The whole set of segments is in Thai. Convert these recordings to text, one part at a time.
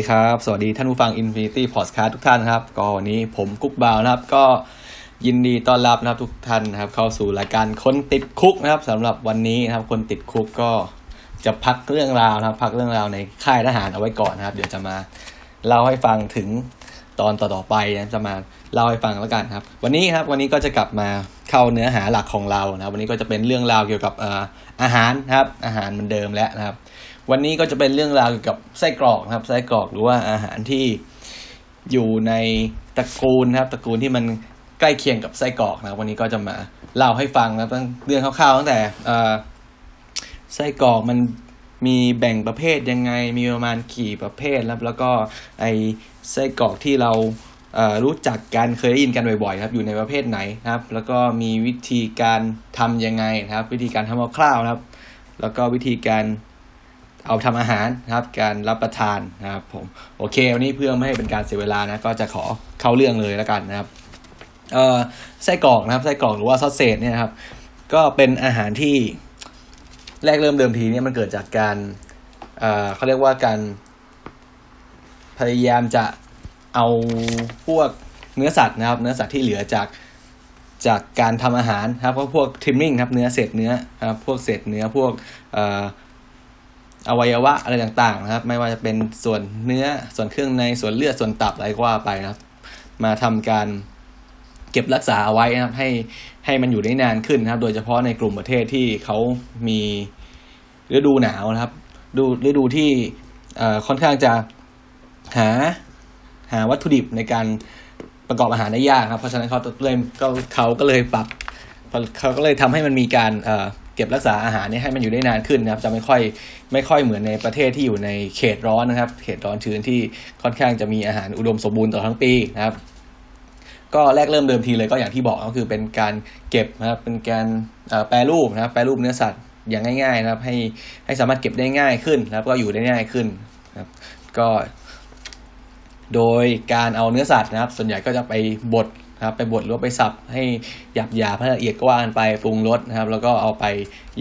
สวัสดีครับ สวัสดีท่านผู้ฟัง Infinity Podcast ทุกท่านครับ ก็วันนี้ผมกุ๊กบ่าวนะครับ ก็ยินดีต้อนรับนะครับทุกท่านนะครับ เข้าสู่รายการคนติดคุกนะครับสำหรับวันนี้นะครับ คนติดคุกก็จะพักเรื่องราวนะครับ พักเรื่องราวในค่ายทหารเอาไว้ก่อนนะครับ เดี๋ยวจะมาเล่าให้ฟังถึงตอนต่อๆไปนะจะมาเล่าให้ฟังแล้วกันครับ วันนี้ครับวันนี้ก็จะกลับมาเข้าเนื้อหาหลักของเรานะครับ วันนี้ก็จะเป็นเรื่องราวเกี่ยวกับเอ่ออาหารนะครับ อาหารเหมือนเดิมแล้วนะครับ วันนี้ก็จะเป็นเรื่องราวเกี่ยวกับไส้กรอกนะครับ ไส้กรอกหรือว่าอาหารที่อยู่ในตระกูลนะครับ ตระกูลที่มันใกล้เคียงกับไส้กรอกนะครับ วันนี้ก็จะมาเล่าให้ฟังนะครับตั้งเรื่องคร่าวๆตั้งแต่ไส้กรอกมันมีแบ่งประเภทยังไงมีประมาณกี่ประเภทแล้วแล้วก็ไอไส้กรอกที่เรารู้จักกันเคยได้ยินกันบ่อยๆครับอยู่ในประเภทไหนนะครับ แล้วก็มีวิธีการทำยังไงนะครับ วิธีการทำคร่าวๆนะครับ แล้วก็วิธีการ เอาทำอาหารนะครับ การรับประทานนะครับผมโอเควันนี้เพื่อไม่ให้เป็นการเสียเวลานะก็จะขอเข้าเรื่องเลยแล้วกันนะครับเอ่อไส้กรอกนะครับไส้กรอกหรือว่าซอสเซจเนี่ยครับ ก็เป็นอาหารที่แรกเริ่มเดิมทีเนี่ยมันเกิดจากการเอ่อเขาเรียกว่าการพยายามจะเอาพวกเนื้อสัตว์นะครับ เนื้อสัตว์ที่เหลือจากจากการทำอาหารนะครับก็พวกทริมมิ่งครับเนื้อเศษเนื้อครับพวกเศษเนื้อพวกเอ่อ อวัยวะอะไรต่างๆนะครับ ไม่ว่าจะเป็นส่วนเนื้อส่วนเครื่องในส่วนเลือดส่วนตับอะไรก็ว่าไปนะครับ มาทำการเก็บรักษาเอาไว้นะครับ ให้ให้มันอยู่ได้นานขึ้นนะครับ โดยเฉพาะในกลุ่มประเทศที่เขามีฤดูหนาวนะครับดูฤดูที่ค่อนข้างจะหาหาวัตถุดิบในการประกอบอาหารได้ยากครับ เพราะฉะนั้นเขาเลยก็เขาก็เลยปรับเขาก็เลยทำให้มันมีการอ ก็บรักษาอาหารเนี่ยให้มันอยู่ได้นานขึ้นนะครับจะไม่ค่อยไม่ค่อยเหมือนในประเทศที่อยู่ในเขตร้อนนะครับ เขตร้อนชื้นที่ค่อนข้างจะมีอาหารอุดมสมบูรณ์ต่อทั้งปีนะครับ ก็แรกเริ่มเดิมทีเลยก็อย่างที่บอกก็คือเป็นการเก็บนะครับเป็นการแปรรูปนะครับแปรรูปเนื้อสัตว์อย่างง่าย ๆ นะครับ ให้ให้สามารถเก็บได้ง่ายขึ้นนะครับ ก็อยู่ได้ง่ายขึ้นนะครับ ก็ โดยการเอาเนื้อสัตว์นะครับ ส่วนใหญ่ก็จะไปบด นะครับไปบดหรือว่าไปสับให้หยาบหยาบให้ละเอียดก็ว่ากันไปปรุงรสนะครับ แล้วก็เอาไป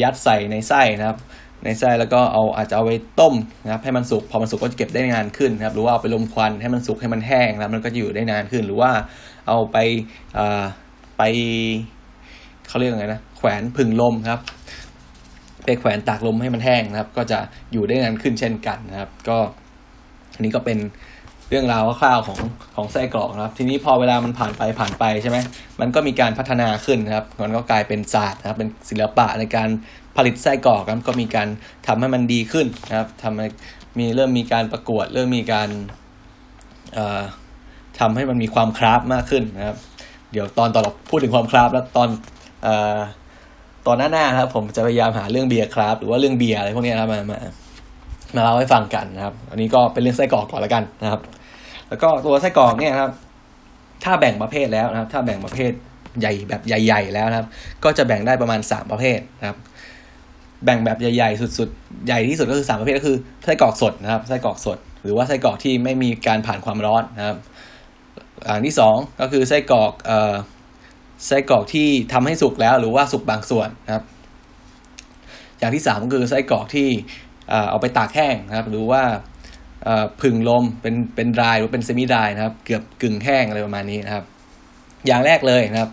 ยัดใส่ในไส้นะครับ ในไส้แล้วก็เอาอาจจะเอาไปต้มนะครับ ให้มันสุกพอมันสุกก็จะเก็บได้นานขึ้นนะครับ หรือว่าเอาไปลมควันให้มันสุกให้มันแห้งนะครับมันก็จะอยู่ได้นานขึ้น หรือว่าเอาไปอ่ไปเขาเรียกยังไงนะแขวนผึ่งลมครับไปแขวนตากลมให้มันแห้งนะครับ ก็จะอยู่ได้นานขึ้นเช่นกันนะครับ ก็อันนี้ก็เป็น เรื่องราวคร่าวๆของของไส้กรอกนะครับ ทีนี้พอเวลามันผ่านไปผ่านไปใช่ไหมมันก็มีการพัฒนาขึ้นนะครับ มันก็กลายเป็นศาสตร์นะครับ เป็นศิลปะในการผลิตไส้กรอกครับก็มีการทำให้มันดีขึ้นนะครับทำให้มีเริ่มมีการประกวด เริ่มมีการเอ่อทำให้มันมีความคราฟมากขึ้นนะครับ เดี๋ยวตอนต่อพูดถึงความคราฟแล้วตอนอตอนหน้าๆนะครับ ผมจะพยายามหาเรื่องเบียร์คราฟหรือว่าเรื่องเบียร์อะไรพวกนี้นะครับมามามาเล่าให้ฟังกันนะครับ อันนี้ก็เป็นเรื่องไส้กรอกก่อนแล้วกันนะครับ แล้วก็ตัวไส้กรอกเนี่ยครับ ถ้าแบ่งประเภทแล้วนะครับ ถ้าแบ่งประเภทใหญ่แบบใหญ่ ๆ แล้วนะครับ ก็จะแบ่งได้ประมาณสามประเภทนะครับ แบ่งแบบใหญ่ๆสุดๆ ใหญ่ที่สุดก็คือสามประเภทก็คือไส้กรอกสดนะครับไส้กรอกสด หรือว่าไส้กรอกที่ไม่มีการผ่านความร้อนนะครับอันที่สองก็คือไส้กรอกเอ่อไส้กรอกที่ทำให้สุกแล้ว หรือว่าสุกบางส่วนนะครับ อย่างที่สามก็คือไส้กรอกที่เอ่อเอาไปตากแห้งนะครับ หรือว่า ผึ่งลมเป็นเป็นดรายหรือเป็นเซมิดรายนะครับ เกือบกึ่งแห้งอะไรประมาณนี้นะครับ อย่างแรกเลยนะครับ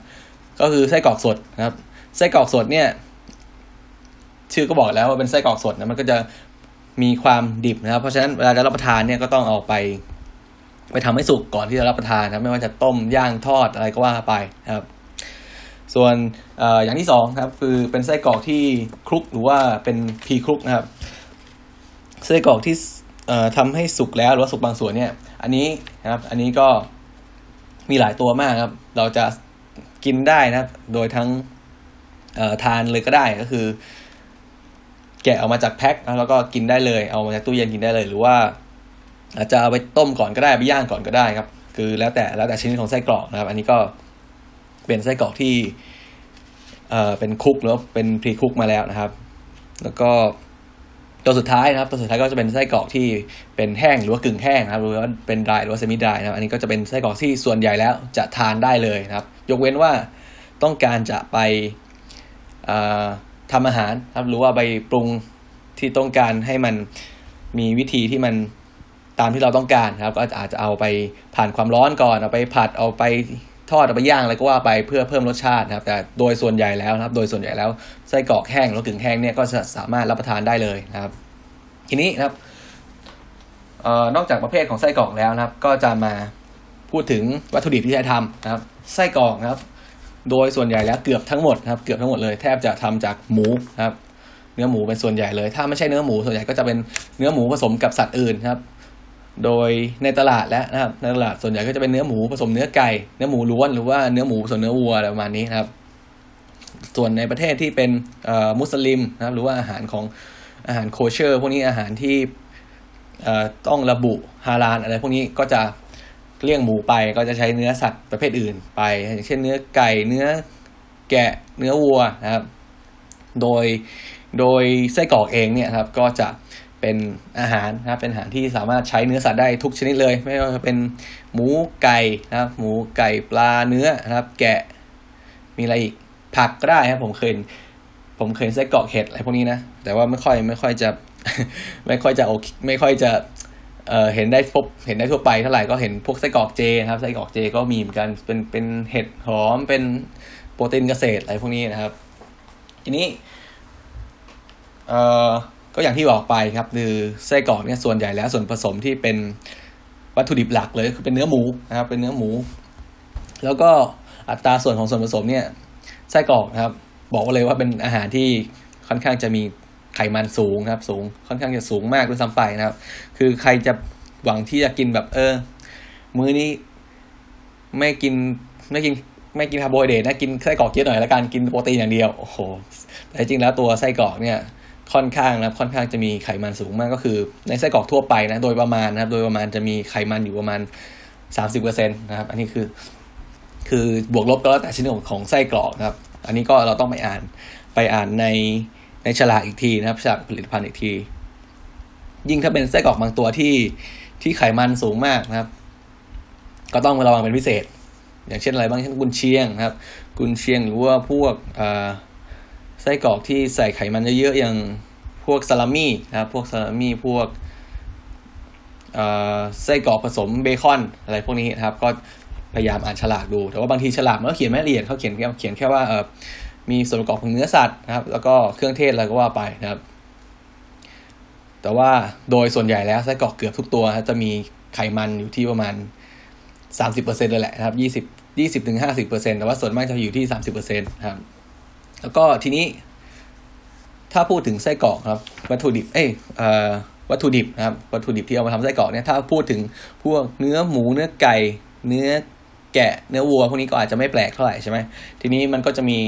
ก็คือไส้กรอกสดนะครับ ไส้กรอกสดเนี่ย ชื่อก็บอกแล้วว่าเป็นไส้กรอกสดนะมันก็จะมีความดิบนะครับ เพราะฉะนั้นเวลาจะรับประทานเนี่ยก็ต้องเอาไป ไปทำให้สุกก่อนที่จะรับประทานนะครับ ไม่ว่าจะต้มย่างทอดอะไรก็ว่าไปนะครับ ส่วนอออย่างที่สองครับ คือเป็นไส้กรอกที่คลุกหรือว่าเป็นพรีคลุกนะครับไส้กรอกที่ ทำให้สุกแล้วหรือว่าสุกบางส่วนเนี่ย อันนี้นะครับ อันนี้ก็มีหลายตัวมากครับ เราจะกินได้นะครับ โดยทั้งเอ่อทานเลยก็ได้ก็คือ แกะออกมาจากแพ็คแล้วก็กินได้เลย เอามาจากตู้เย็นกินได้เลย หรือว่าอาจจะเอาไปต้มก่อนก็ได้ไปย่างก่อนก็ได้ครับ คือแล้วแต่แล้วแต่ชนิดของไส้กรอกนะครับ อันนี้ก็เป็นไส้กรอกที่เอ่อเป็นคุกหรือว่าเป็นพรีคุกมาแล้วนะครับ แล้วก็ ตัวสุดท้ายนะครับ ตัวสุดท้ายก็จะเป็นไส้กรอกที่เป็นแห้งหรือว่ากึ่งแห้งนะครับหรือว่าเป็นดรายหรือว่าเซมิดรายนะครับอันนี้ก็จะเป็นไส้กรอกที่ส่วนใหญ่แล้วจะทานได้เลยนะครับ ยกเว้นว่าต้องการจะไปเอ่อทำอาหารครับหรือว่าไปปรุงที่ต้องการให้มันมีวิธีที่มันตามที่เราต้องการนะครับ ก็อาจจะเอาไปผ่านความร้อนก่อนเอาไปผัดเอาไป ทอดเอาไปย่างอะไรก็ว่าไปเพื่อเพิ่มรสชาตินะครับ แต่โดยส่วนใหญ่แล้วนะครับ โดยส่วนใหญ่แล้วไส้กรอกแห้งหรือกึ่งแห้งเนี่ยก็จะสามารถรับประทานได้เลยนะครับ ทีนี้นะครับออนอกจากประเภทของไส้กรอกแล้วนะครับ ก็จะมาพูดถึงวัตถุดิบที่ใช้ทำนะครับ ไส้กรอกนะครับ โดยส่วนใหญ่แล้วเกือบทั้งหมดนะครับ เกือบทั้งหมดเลยแทบจะทำจากหมูนะครับ เนื้อหมูเป็นส่วนใหญ่เลย ถ้าไม่ใช่เนื้อหมูส่วนใหญ่ก็จะเป็นเนื้อหมูผสมกับสัตว์อื่นครับ โดยในตลาดแล้วนะครับในตลาดส่วนใหญ่ก็จะเป็นเนื้อหมูผสมเนื้อไก่เนื้อหมูล้วนหรือว่าเนื้อหมูผสมเนื้อวัวอะไรประมาณนี้นะครับ ส่วนในประเทศที่เป็นมุสลิมนะครับ หรือว่าอาหารของอาหารโคเชอร์พวกนี้อาหารที่ต้องระบุฮาลาลอะไรพวกนี้ก็จะเลี่ยงหมูไปก็จะใช้เนื้อสัตว์ประเภทอื่นไป อย่างเช่นเนื้อไก่เนื้อแกะเนื้อวัวนะครับ โดยโดยไส้กรอกเองเนี่ยครับ ก็จะ เป็นอาหารนะครับเป็นอาหารที่สามารถใช้เนื้อสัตว์ได้ทุกชนิดเลย ไม่ว่าจะเป็นหมูไก่นะครับ หมูไก่ปลาเนื้อนะครับ แกะมีอะไรอีกผักก็ได้ครับผมเคยผมเคยไส้กรอกเห็ดอะไรพวกนี้นะแต่ว่าไม่ค่อยไม่ค่อยจะ ไม่ค่อยจะโอไม่ค่อยจะเอ่อเห็นได้พบเห็นได้ทั่วไปเท่าไหร่ก็เห็นพวกไส้กรอกเจนะครับไส้กรอกเจก็มีเหมือนกันเป็นเป็นเห็ดหอมเป็นโปรตีนเกษตรอะไรพวกนี้นะครับ ทีนี้เอ่อ ก็อย่างที่บอกไปครับคือไส้กรอกเนี่ยส่วนใหญ่แล้วส่วนผสมที่เป็นวัตถุดิบหลักเลยคือเป็นเนื้อหมูนะครับเป็นเนื้อหมู แล้วก็อัตราส่วนของส่วนผสมเนี่ยไส้กรอกนะครับ บอกว่าเลยว่าเป็นอาหารที่ค่อนข้างจะมีไขมันสูงนะครับ สูงค่อนข้างจะสูงมากด้วยซ้ำไปนะครับ คือใครจะหวังที่จะกินแบบเออ มื้อนี้ไม่กินไม่กินไม่กินคาร์โบไฮเดรตนะกินไส้กรอกเยอะหน่อยแล้วกันกินโปรตีนอย่างเดียวโอ้โหแต่จริงแล้วตัวไส้กรอกเนี่ย ค่อนข้างนะครับค่อนข้างจะมีไขมันสูงมากก็คือ ในไส้กรอกทั่วไปนะโดยประมาณนะครับ โดยประมาณจะมีไขมันอยู่ประมาณสามสิบเปอร์เซ็นต์นะครับ อันนี้คือ คือบวกลบก็แล้วแต่ชนิดของของไส้กรอกนะครับ อันนี้ก็เราต้องไปอ่านไปอ่านในในฉลากอีกทีนะครับฉลากผลิตภัณฑ์อีกที ยิ่งถ้าเป็นไส้กรอกบางตัวที่ที่ไขมันสูงมากนะครับ ก็ต้องระวังเป็นพิเศษ อย่างเช่นอะไรบ้างเช่นกุนเชียงนะครับ กุนเชียงหรือว่าพวกอ่า ส้กรอกที่ใส่ไขมันเยอะๆอย่างพวกซาลามี่นะครับพวกซาลามี่พวกไส้กรอกผสมเบคอนอะไรพวกนี้นะครับ ก็พยายามอ่านฉลากดู แต่ว่าบางทีฉลากมันก็เขียนไม่ละเอียดเขาเขียนแค่เขียนแค่ว่าเออมีส่วนประกอบของเนื้อสัตว์นะครับ แล้วก็เครื่องเทศอะไรก็ว่าไปนะครับ แต่ว่าโดยส่วนใหญ่แล้วไส้กรอกเกือบทุกตัวจะมีไขมันอยู่ที่ประมาณสามสิบเลยแหละนะครับยี่สิบยี่สิบถึงห้าสิบเปอร์เซ็นต์แต่ว่าส่วนมากจะอยู่ที่สามสิบเปอร์เซ็นต์ครับ แล้วก็ทีนี้ ถ้าพูดถึงไส้กรอกครับ วัตถุดิบ เอ้ยเอ่อวัตถุดิบนะครับ วัตถุดิบที่เอามาทำไส้กรอกเนี่ยถ้าพูดถึงพวกเนื้อหมูเนื้อไก่ เนื้อแกะเนื้อวัวพวกนี้ก็อาจจะไม่แปลกเท่าไหร่ใช่ไหมทีนี้มันก็จะมี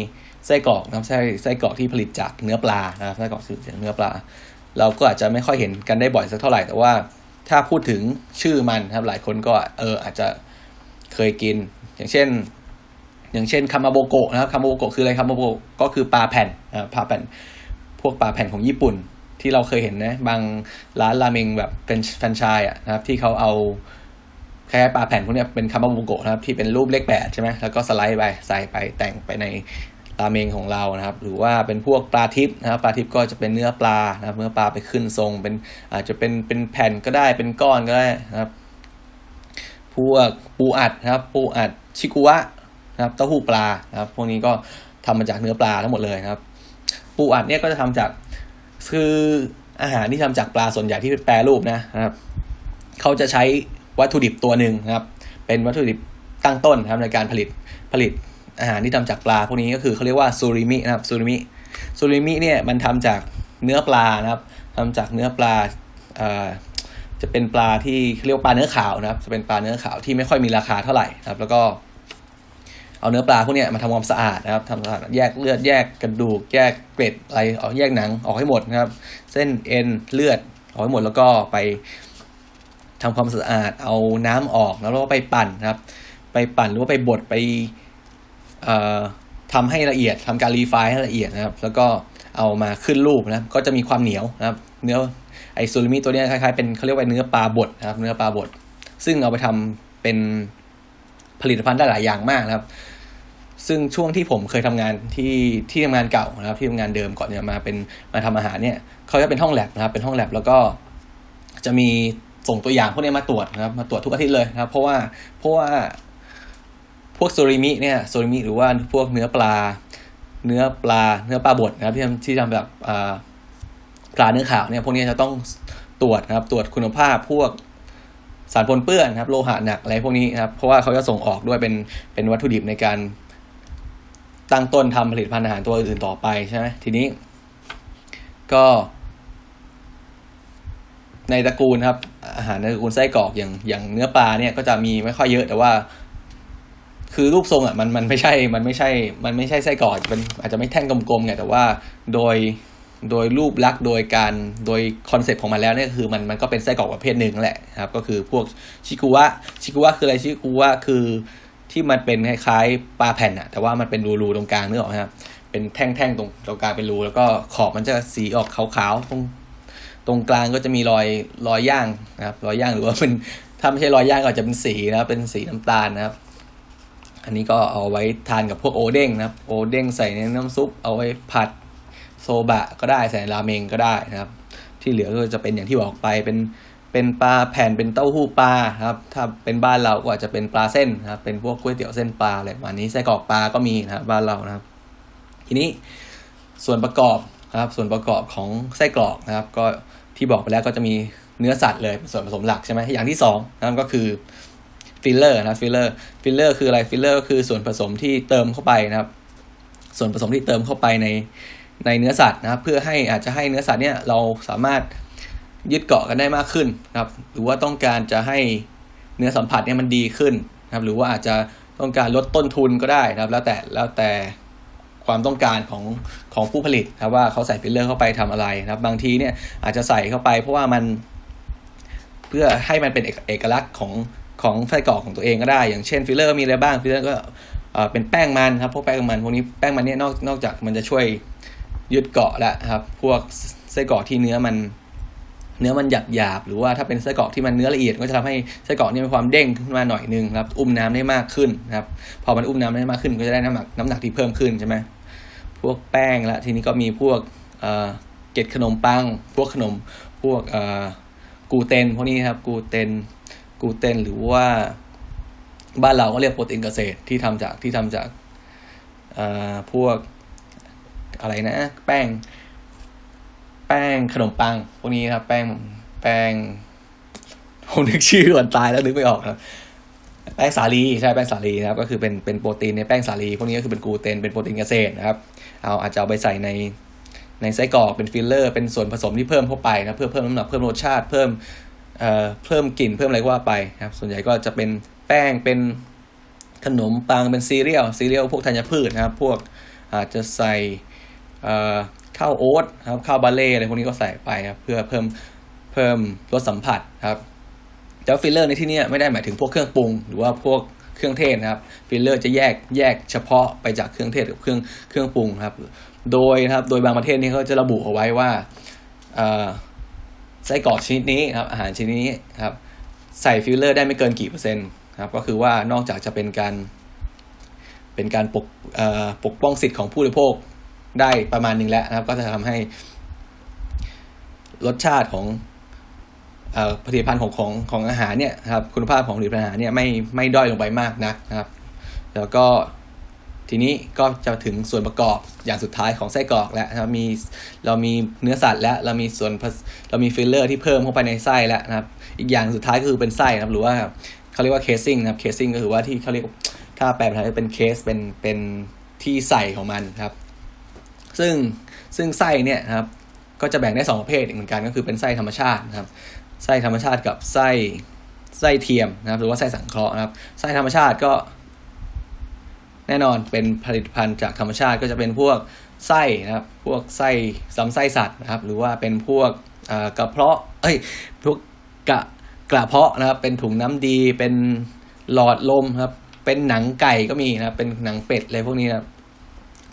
ไส้กรอกนะครับไส้ไส้กรอกที่ผลิตจากเนื้อปลานะครับไส้กรอกจากเนื้อปลา เราก็อาจจะไม่ค่อยเห็นกันได้บ่อยสักเท่าไหร่ แต่ว่าถ้าพูดถึงชื่อมันครับหลายคนก็เอออาจจะเคยกิน อย่างเช่น อย่างเช่นคามาโบโกะนะครับคามาโบโกะคืออะไรคามาโบโกะก็คือปลาแผ่นอ่าปลาแผ่น พวกปลาแผ่นของญี่ปุ่น ที่เราเคยเห็นนะบางร้านราเมงแบบเป็นแฟรนไชส์อะนะครับ ที่เขาเอาแคล้ายๆปลาแผ่นพวกนี้เป็นคามาโบโกะนะครับ ที่เป็นรูปเลขแปดใช่ไหมแล้วก็สไลด์ไปใส่ไปแต่งไปในราเมงของเรานะครับ หรือว่าเป็นพวกปลาทิพย์นะครับปลาทิพย์ก็จะเป็นเนื้อปลานะครับเนื้อปลาไปขึ้นทรง เป็นอาจจะเป็นเป็นแผ่นก็ได้เป็นก้อนก็ได้นะครับ พวกปูอัดนะครับ ปูอัดชิกุวะ นะครับเต้าหู้ปลานะครับพวกนี้ก็ทำมาจากเนื้อปลาทั้งหมดเลยนะครับ ปูอัดเนี่ยก็จะทำจากคืออาหารที่ทำจากปลาส่วนใหญ่ที่แปรรูปนะครับเขาจะใช้วัตถุดิบตัวหนึ่งนะครับ เป็นวัตถุดิบตั้งต้นนะครับในการผลิตผลิตอาหารที่ทำจากปลาพวกนี้ก็คือเขาเรียกว่าซูริมินะครับซูริมิซูริมิเนี่ยมันทำจากเนื้อปลานะครับทำจากเนื้อปลาเอ่อจะเป็นปลาที่เรียกปลาเนื้อขาวนะครับ จะเป็นปลาเนื้อขาวที่ไม่ค่อยมีราคาเท่าไหร่นะครับ แล้วก็ เอาเนื้อปลาพวกนี้มาทำความสะอาดนะครับทำความสะอาดแยกเลือดแยกกระดูก แยกเกล็ดอะไรออกแยกหนังออกให้หมดนะครับ เส้นเอ็นเลือดออกให้หมดแล้วก็ไปทำความสะอาด เอาน้ำออกแล้วก็ไปปั่นนะครับ ไปปั่นหรือว่าไปบดไปเอ่อทำให้ละเอียดทำการรีไฟล์ให้ละเอียดนะครับ แล้วก็เอามาขึ้นรูปนะก็จะมีความเหนียวนะครับ เนื้อไอซูริมิตัวนี้คล้ายๆเป็นเขาเรียกว่าเนื้อปลาบดนะครับ เนื้อปลาบด ซึ่งเอาไปทำเป็น ผลิตภัณฑ์ได้หลายอย่างมากนะครับ ซึ่งช่วงที่ผมเคยทำงานที่ที่ทำงานเก่านะครับ ที่ทำงานเดิมก่อนจะมาเป็นมาทำอาหารเนี่ยเขาจะเป็นห้องแลบนะครับ เป็นห้องแลบแล้วก็จะมีส่งตัวอย่างพวกนี้มาตรวจนะครับ มาตรวจทุกอาทิตย์เลยนะครับ เพราะว่าเพราะว่าพวกโซริมิเนี่ยโซริมิหรือว่าพวกเนื้อปลา เนื้อปลา เนื้อปลาบดนะครับ ที่ทำที่ทำแบบปลาเนื้อขาวเนี่ยพวกนี้จะต้องตรวจนะครับ ตรวจคุณภาพพวก สารปนเปื้อนครับโลหะหนักอะไรพวกนี้ครับเพราะว่าเขาจะส่งออกด้วยเป็นเป็นวัตถุดิบในการตั้งต้นทำผลิตภัณฑ์อาหารตัวอื่นต่อไปใช่ไหมทีนี้ ก็ ในตระกูลครับ อาหารในตระกูลไส้กรอกอย่างอย่างเนื้อปลาเนี่ยก็จะมีไม่ค่อยเยอะแต่ว่า คือรูปทรงอะมันมันไม่ใช่ มันไม่ใช่ มันไม่ใช่ไส้กรอกเป็นอาจจะไม่แท่งกลมๆไงแต่ว่าโดย โดยรูปลักษณ์โดยการโดย concept ของมันแล้วเนี่ยคือมันมันก็เป็นไส้กรอกประเภทหนึ่งแหละครับ ก็คือพวกชิกุวะชิกุวะคืออะไรชิกุวะคือที่มันเป็นคล้ายๆปลาแผ่นอะแต่ว่ามันเป็นรูๆตรงกลางนึกออกไหมครับเป็นแท่งๆตรงตรงกลางเป็นรูแล้วก็ขอบมันจะสีออกขาวๆตรงตรงกลางก็จะมีรอยรอยย่างนะครับ รอยย่างหรือว่าเป็นถ้าไม่ใช่รอยย่างก็จะเป็นสีนะครับเป็นสีน้ำตาลนะครับ อันนี้ก็เอาไว้ทานกับพวกโอเด้งนะครับ โอเด้งใส่ในน้ำซุปเอาไว้ผัด โซบะก็ได้ใส่ราเมงก็ได้นะครับ ที่เหลือก็จะเป็นอย่างที่บอกไปเป็นเป็นปลาแผ่นเป็นเต้าหู้ปลาครับถ้าเป็นบ้านเราก็อาจจะเป็นปลาเส้นนะครับเป็นพวกก๋วยเตี๋ยวเส้นปลาอะไรประมาณนี้ไส้กรอกปลาก็มีนะครับบ้านเรานะครับ ทีนี้ส่วนประกอบนะครับส่วนประกอบของไส้กรอกนะครับ ก็ที่บอกไปแล้วก็จะมีเนื้อสัตว์เลยเป็นส่วนผสมหลักใช่ไหมอย่างที่สองนะครับก็คือฟิลเลอร์นะ filler filler คืออะไรฟิลเลอร์ก็คือส่วนผสมที่เติมเข้าไปนะครับ ส่วนผสมที่เติมเข้าไปใน ในเนื้อสัตว์นะครับเพื่อให้อาจจะให้เนื้อสัตว์เนี่ยเราสามารถยึดเกาะกันได้มากขึ้นนะครับหรือว่าต้องการจะให้เนื้อสัมผัสเนี่ยมันดีขึ้นนะครับหรือว่าอาจจะต้องการลดต้นทุนก็ได้นะครับ แล้วแต่แล้วแต่ความต้องการของของผู้ผลิตนะครับว่าเขาใส่ฟิลเลอร์เข้าไปทำอะไรนะครับ บางทีเนี่ยอาจจะใส่เข้าไป เพราะว่ามันเพื่อให้มันเป็นเอกลักษณ์ของของไส้กรอกของตัวเองก็ได้ อย่างเช่นฟิลเลอร์มีอะไรบ้างฟิลเลอร์ก็เอ่อเป็นแป้งมันครับพวกแป้งมันพวกนี้แป้งมันเนี่ยนอกนอกจากมันจะช่วย ยึดเกาะแล้วครับ พวกไส้กรอกที่เนื้อมัน เนื้อมันหยาบหยาบหรือว่าถ้าเป็นไส้กรอกที่มันเนื้อละเอียด ก็จะทำให้ไส้กรอกนี่มีความเด้งขึ้นมาหน่อยนึงครับ อุ้มน้ำได้มากขึ้นนะครับ พอมันอุ้มน้ำได้มากขึ้นก็จะได้น้ำหนักน้ำหนักที่เพิ่มขึ้นใช่ไหมพวกแป้งละทีนี้ก็มีพวกเอ่อเกล็ดขนมปัง พวกขนมพวกเอ่อกูเตนพวกนี้ครับกูเตนกูเตนหรือว่าบ้านเราก็เรียกโปรตีนเกษตรที่ทำจากที่ทำจากเอ่อพวก อะไรนะ แป้ง แป้งขนมปังพวกนี้ครับ แป้ง แป้งผมนึกชื่อก่อนตายแล้วนึกไม่ออกครับแป้งสาลีใช่แป้งสาลีนะครับก็คือเป็นเป็นโปรตีนในแป้งสาลีพวกนี้ก็คือเป็นกลูเตนเป็นโปรตีนเกษตรนะครับเอาอาจจะเอาไปใส่ในในไส้กรอกเป็นฟิลเลอร์ เป็นส่วนผสมที่เพิ่มเข้าไปนะเพื่อเพิ่มน้ำหนักเพิ่มรสชาติเพิ่มเอ่อเพิ่มกลิ่นเพิ่มอะไรก็ว่าไปนะครับส่วนใหญ่ก็จะเป็นแป้งเป็นขนมปังเป็น cereal cereal พวกธัญพืชนะครับ พวกอาจจะใส่ ข้าวโอ๊ตครับข้าวบาร์เลย์อะไรพวกนี้ก็ใส่ไปครับเพื่อเพิ่มเพิ่มรสสัมผัสครับแต่ว่าฟิลเลอร์ในที่นี้ไม่ได้หมายถึงพวกเครื่องปรุง หรือว่าพวกเครื่องเทศนะครับฟิลเลอร์จะแยกแยกเฉพาะไปจากเครื่องเทศกับเครื่องเครื่องปรุงครับ โดยครับโดยบางประเทศนี่เขาจะระบุเอาไว้ว่าเอ่อไส้กรอกชนิดนี้ครับอาหารชนิดนี้ครับใส่ฟิลเลอร์ได้ไม่เกินกี่เปอร์เซ็นต์ครับก็คือว่านอกจากจะเป็นการเป็นการปกปกป้องสิทธิ์ของผู้บริโภค ได้ประมาณหนึ่งแล้วนะครับ ก็จะทำให้ รสชาติของอผลิตภัณฑ์ของของของอาหารเนี่ยนะครับคุณภาพของผลิตภัณฑ์อาหารเนี่ยไม่ไม่ด้อยลงไปมากนักนะครับ แล้วก็ทีนี้ก็จะถึงส่วนประกอบอย่างสุดท้ายของไส้กรอกแล้วนะครับมีเรามีเนื้อสัตว์แล้วเรามีส่วนเรามีฟิลเลอร์ที่เพิ่มเข้าไปในไส้แล้วนะครับ อีกอย่างสุดท้ายก็คือเป็นไส้นะครับหรือว่าเขาเรียกว่าเคสซิ่งนะครับเคสซิ่งก็คือว่าที่เขาเรียกถ้าแปลเป็นไทยเป็นเคสเป็นเป็นที่ใส่ของมันครับ ซึ่งซึ่งไส้เนี่ยครับก็จะแบ่งได้สองประเภทเหมือนกันก็คือเป็นไส้ธรรมชาตินะครับไส้ธรรมชาติกับไส้ไส้เทียมนะครับ หรือว่าไส้สังเคราะห์นะครับไส้ธรรมชาติก็ แน่นอนเป็นผลิตภัณฑ์จากธรรมชาติก็จะเป็นพวกไส้นะครับ พวกไส้ซ้ำไส้สัตว์นะครับ หรือว่าเป็นพวกกระเพาะเอ้ยพวกกระกระเพาะนะครับ เป็นถุงน้ำดีเป็นหลอดลมครับ เป็นหนังไก่ก็มีนะครับ เป็นหนังเป็ดอะไรพวกนี้นะครับ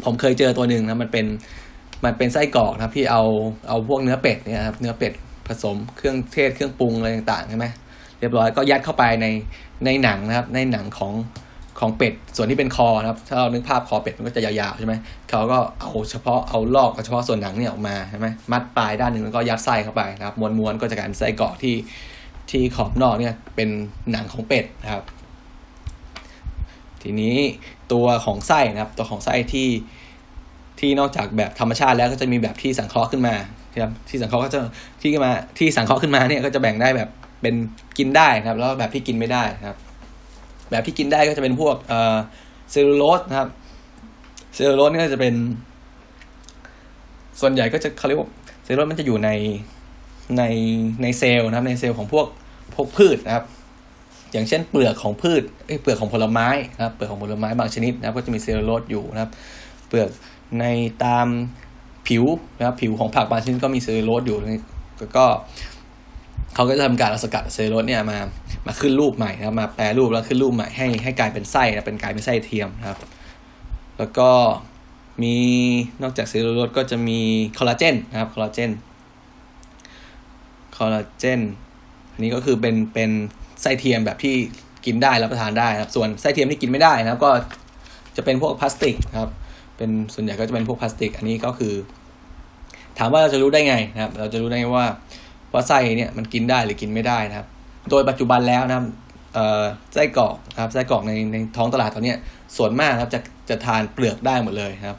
ผมเคยเจอตัวหนึ่งนะมันเป็นมันเป็นไส้กรอกนะครับที่เอาเอาพวกเนื้อเป็ดเนี่ยครับเนื้อเป็ดผสมเครื่องเทศเครื่องปรุงอะไรต่างๆใช่ไหมเรียบร้อยก็ยัดเข้าไปในในหนังนะครับ ในหนังของของเป็ดส่วนที่เป็นคอนะครับ ถ้าเรานึกภาพคอเป็ดมันก็จะยาวๆใช่ไหมเขาก็เอาเฉพาะเอาลอกเฉพาะส่วนหนังเนี่ยออกมาใช่ไหมมัดปลายด้านหนึ่งแล้วก็ยัดไส้เข้าไปนะครับม้วนๆก็จะกลายเป็นไส้กรอกที่ที่ขอบนอกเนี่ยเป็นหนังของเป็ดนะครับ ทีนี้ตัวของไส้นะครับ ตัวของไส้ที่ที่นอกจากแบบธรรมชาติแล้วก็จะมีแบบที่สังเคราะห์ขึ้นมาครับที่สังเคราะห์ก็จะที่มาที่สังเคราะห์ขึ้นมาเนี่ยก็จะแบ่งได้แบบเป็นกินได้นะครับ แล้วแบบที่กินไม่ได้นะครับ แบบที่กินได้ก็จะเป็นพวกเอ่อเซลลูโลสนะครับเซลลูโลสนี่ก็จะเป็น ส่วนใหญ่ก็จะเขาเรียกว่าเซลลูโลสมันจะอยู่ในในในเซลล์นะครับ ในเซลล์ของพวกพวกพืชนะครับ อย่างเช่นเปลือกของพืชเปลือกของผลไม้นะครับเปลือกของผลไม้บางชนิดนะก็จะมีเซลลูโลสอยู่นะครับ เปลือกในตามผิวนะครับผิวของผักบางชนิดก็มีเซลลูโลสอยู่แล้วก็เขาก็จะทำการสกัดเซลลูโลสเนี่ยมามาขึ้นรูปใหม่นะครับมาแปรรูปแล้วขึ้นรูปใหม่ให้ให้กลายเป็นไส้นะเป็นกลายเป็นไส้เทียมนะครับ แล้วก็มีนอกจากเซลลูโลสก็จะมีคอลลาเจนนะครับคอลลาเจนคอลลาเจนอันนี้ก็คือเป็นเป็น ไส้เทียมแบบที่กินได้รับประทานได้นะครับ ส่วนไส้เทียมที่กินไม่ได้นะครับ ก็จะเป็นพวกพลาสติกครับ เป็นส่วนใหญ่ก็จะเป็นพวกพลาสติก อันนี้ก็คือ ถามว่าเราจะรู้ได้ไงนะครับ เราจะรู้ได้ไงว่าว่าไส้เนี่ยมันกินได้หรือกินไม่ได้นะครับ โดยปัจจุบันแล้วนะครับไส้กรอกนะครับไส้กรอกในในท้องตลาดตอนนี้ส่วนมากครับจะจะทานเปลือกได้หมดเลยครับ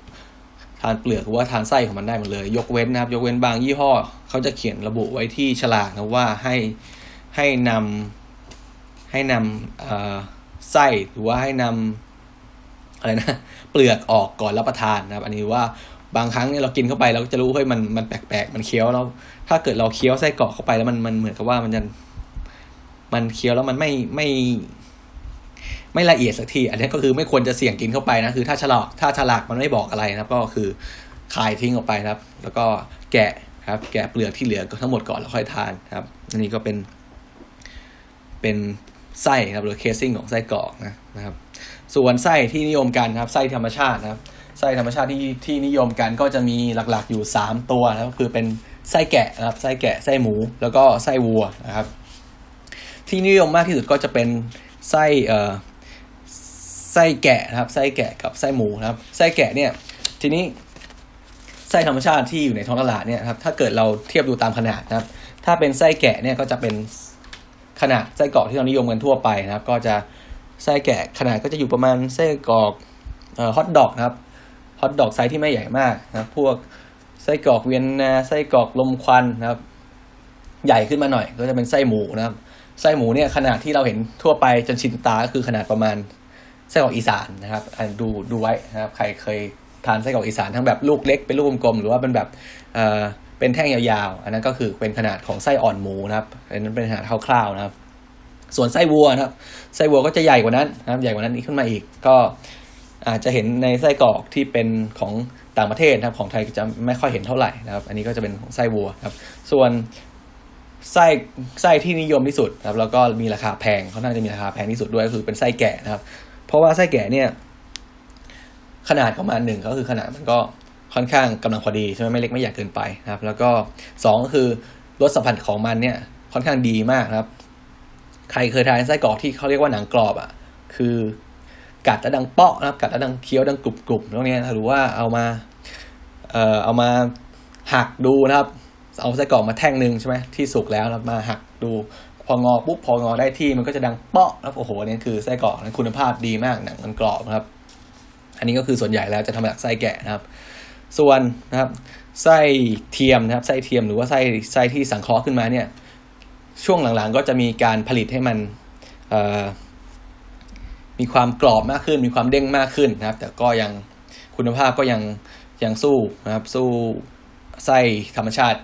ทานเปลือกหรือว่าทานไส้ของมันได้หมดเลย ยกเว้นนะครับ ยกเว้นบางยี่ห้อเขาจะเขียนระบุไว้ที่ฉลากนะว่าให้ให้นำ ให้นำไส้หรือว่าให้นำอะไรนะเปลือกออกก่อนรับประทานนะครับ อันนี้ว่าบางครั้งเนี่ยเรากินเข้าไปเราก็จะรู้เฮ้ยมันมันแปลกๆมันเคี้ยวแล้วถ้าเกิดเราเคี้ยวไส้กรอกเข้าไปแล้วมันมันเหมือนกับว่ามันจะมันเคี้ยวแล้วมันไม่ไม่ไม่ละเอียดสักที อันนี้ก็คือไม่ควรจะเสี่ยงกินเข้าไปนะ คือถ้าฉลากถ้าฉลากมันไม่บอกอะไรนะครับก็คือคายทิ้งออกไปครับ แล้วก็แกะครับ แกะเปลือกที่เหลือก็ทั้งหมดก่อนแล้วค่อยทานครับอันนี้ก็เป็นเป็น ไส้ครับหรือเคสซิ่งของไส้กรอกนะนะครับ ส่วนไส้ที่นิยมกันครับไส้ธรรมชาตินะครับไส้ธรรมชาติที่ที่นิยมกันก็จะมีหลักๆอยู่สามตัวนะครับคือเป็นไส้แกะนะครับไส้แกะไส้หมูแล้วก็ไส้วัวนะครับ ที่นิยมมากที่สุดก็จะเป็นไส้เอ่อไส้แกะนะครับไส้แกะกับไส้หมูนะครับไส้แกะเนี่ยทีนี้ไส้ธรรมชาติที่อยู่ในท้องตลาดเนี่ยครับถ้าเกิดเราเทียบดูตามขนาดนะครับ ถ้าเป็นไส้แกะเนี่ยก็จะเป็น ขนาดไส้กรอกที่เรานิยมกันทั่วไปนะครับ ก็จะไส้แกะขนาดก็จะอยู่ประมาณไส้กรอกฮอทดอกนะครับฮอทดอกไซส์ที่ไม่ใหญ่มากนะครับพวกไส้กรอกเวียนนาไส้กรอกลมควันนะครับ ใหญ่ขึ้นมาหน่อย ก็จะเป็นไส้หมูนะครับไส้หมูเนี่ยขนาดที่เราเห็นทั่วไปจนชินตาก็คือขนาดประมาณไส้กรอกอีสานนะครับดูดูไว้นะครับ ใครเคยทานไส้กรอกอีสานทั้งแบบลูกเล็กเป็นลูกกลมๆหรือว่าเป็นแบบ เป็นแท่งยาวๆ อันนั้นก็คือเป็นขนาดของไส้อ่อนหมูนะครับ อันนั้นเป็นขนาดคร่าวๆนะครับ ส่วนไส้วัวนะครับ ไส้วัวก็จะใหญ่กว่านั้นนะครับ ใหญ่กว่านั้นอีกขึ้นมาอีก ก็อาจจะเห็นในไส้กรอกที่เป็นของต่างประเทศนะครับ ของไทยจะไม่ค่อยเห็นเท่าไหร่นะครับ อันนี้ก็จะเป็นของไส้วัวครับ ส่วนไส้ไส้ที่นิยมที่สุดครับ แล้วก็มีราคาแพงเขาน่าจะมีราคาแพงที่สุดด้วยก็คือเป็นไส้แกะนะครับ เพราะว่าไส้แกะเนี่ย ขนาดประมาณหนึ่งก็คือขนาดมันก็ ค่อนข้างกำลังพอดีใช่ไหมไม่เล็กไม่ใหญ่เกินไปนะครับ แล้วก็สองก็คือรสสัมผัสของมันเนี่ยค่อนข้างดีมากครับ ใครเคยทานไส้กรอกที่เขาเรียกว่าหนังกรอบอะ คือกัดแล้วดังเปาะนะครับกัดแล้วดังเคี้ยวดังกรุบกรุบตรงนี้หรือว่าเอามาเอ่อเอามาหักดูนะครับ เอาไส้กรอกมาแท่งหนึ่งใช่ไหมที่สุกแล้วแล้วมาหักดู พองอปุ๊บพองอได้ที่มันก็จะดังเปาะแล้วโอ้โหนี่คือไส้กรอกนะคุณภาพดีมากหนังมันกรอบนะครับ อันนี้ก็คือส่วนใหญ่แล้วจะทำจากไส้แกะนะครับ ส่วนนะครับไส้เทียมนะครับไส้เทียมหรือว่าไส้ไส้ที่สังเคราะห์ขึ้นมาเนี่ยช่วงหลังๆก็จะมีการผลิตให้มันมีความกรอบมากขึ้น มีความเด้งมากขึ้นนะครับ แต่ก็ยังคุณภาพก็ยังยังสู้นะครับ สู้ไส้ธรรมชาติ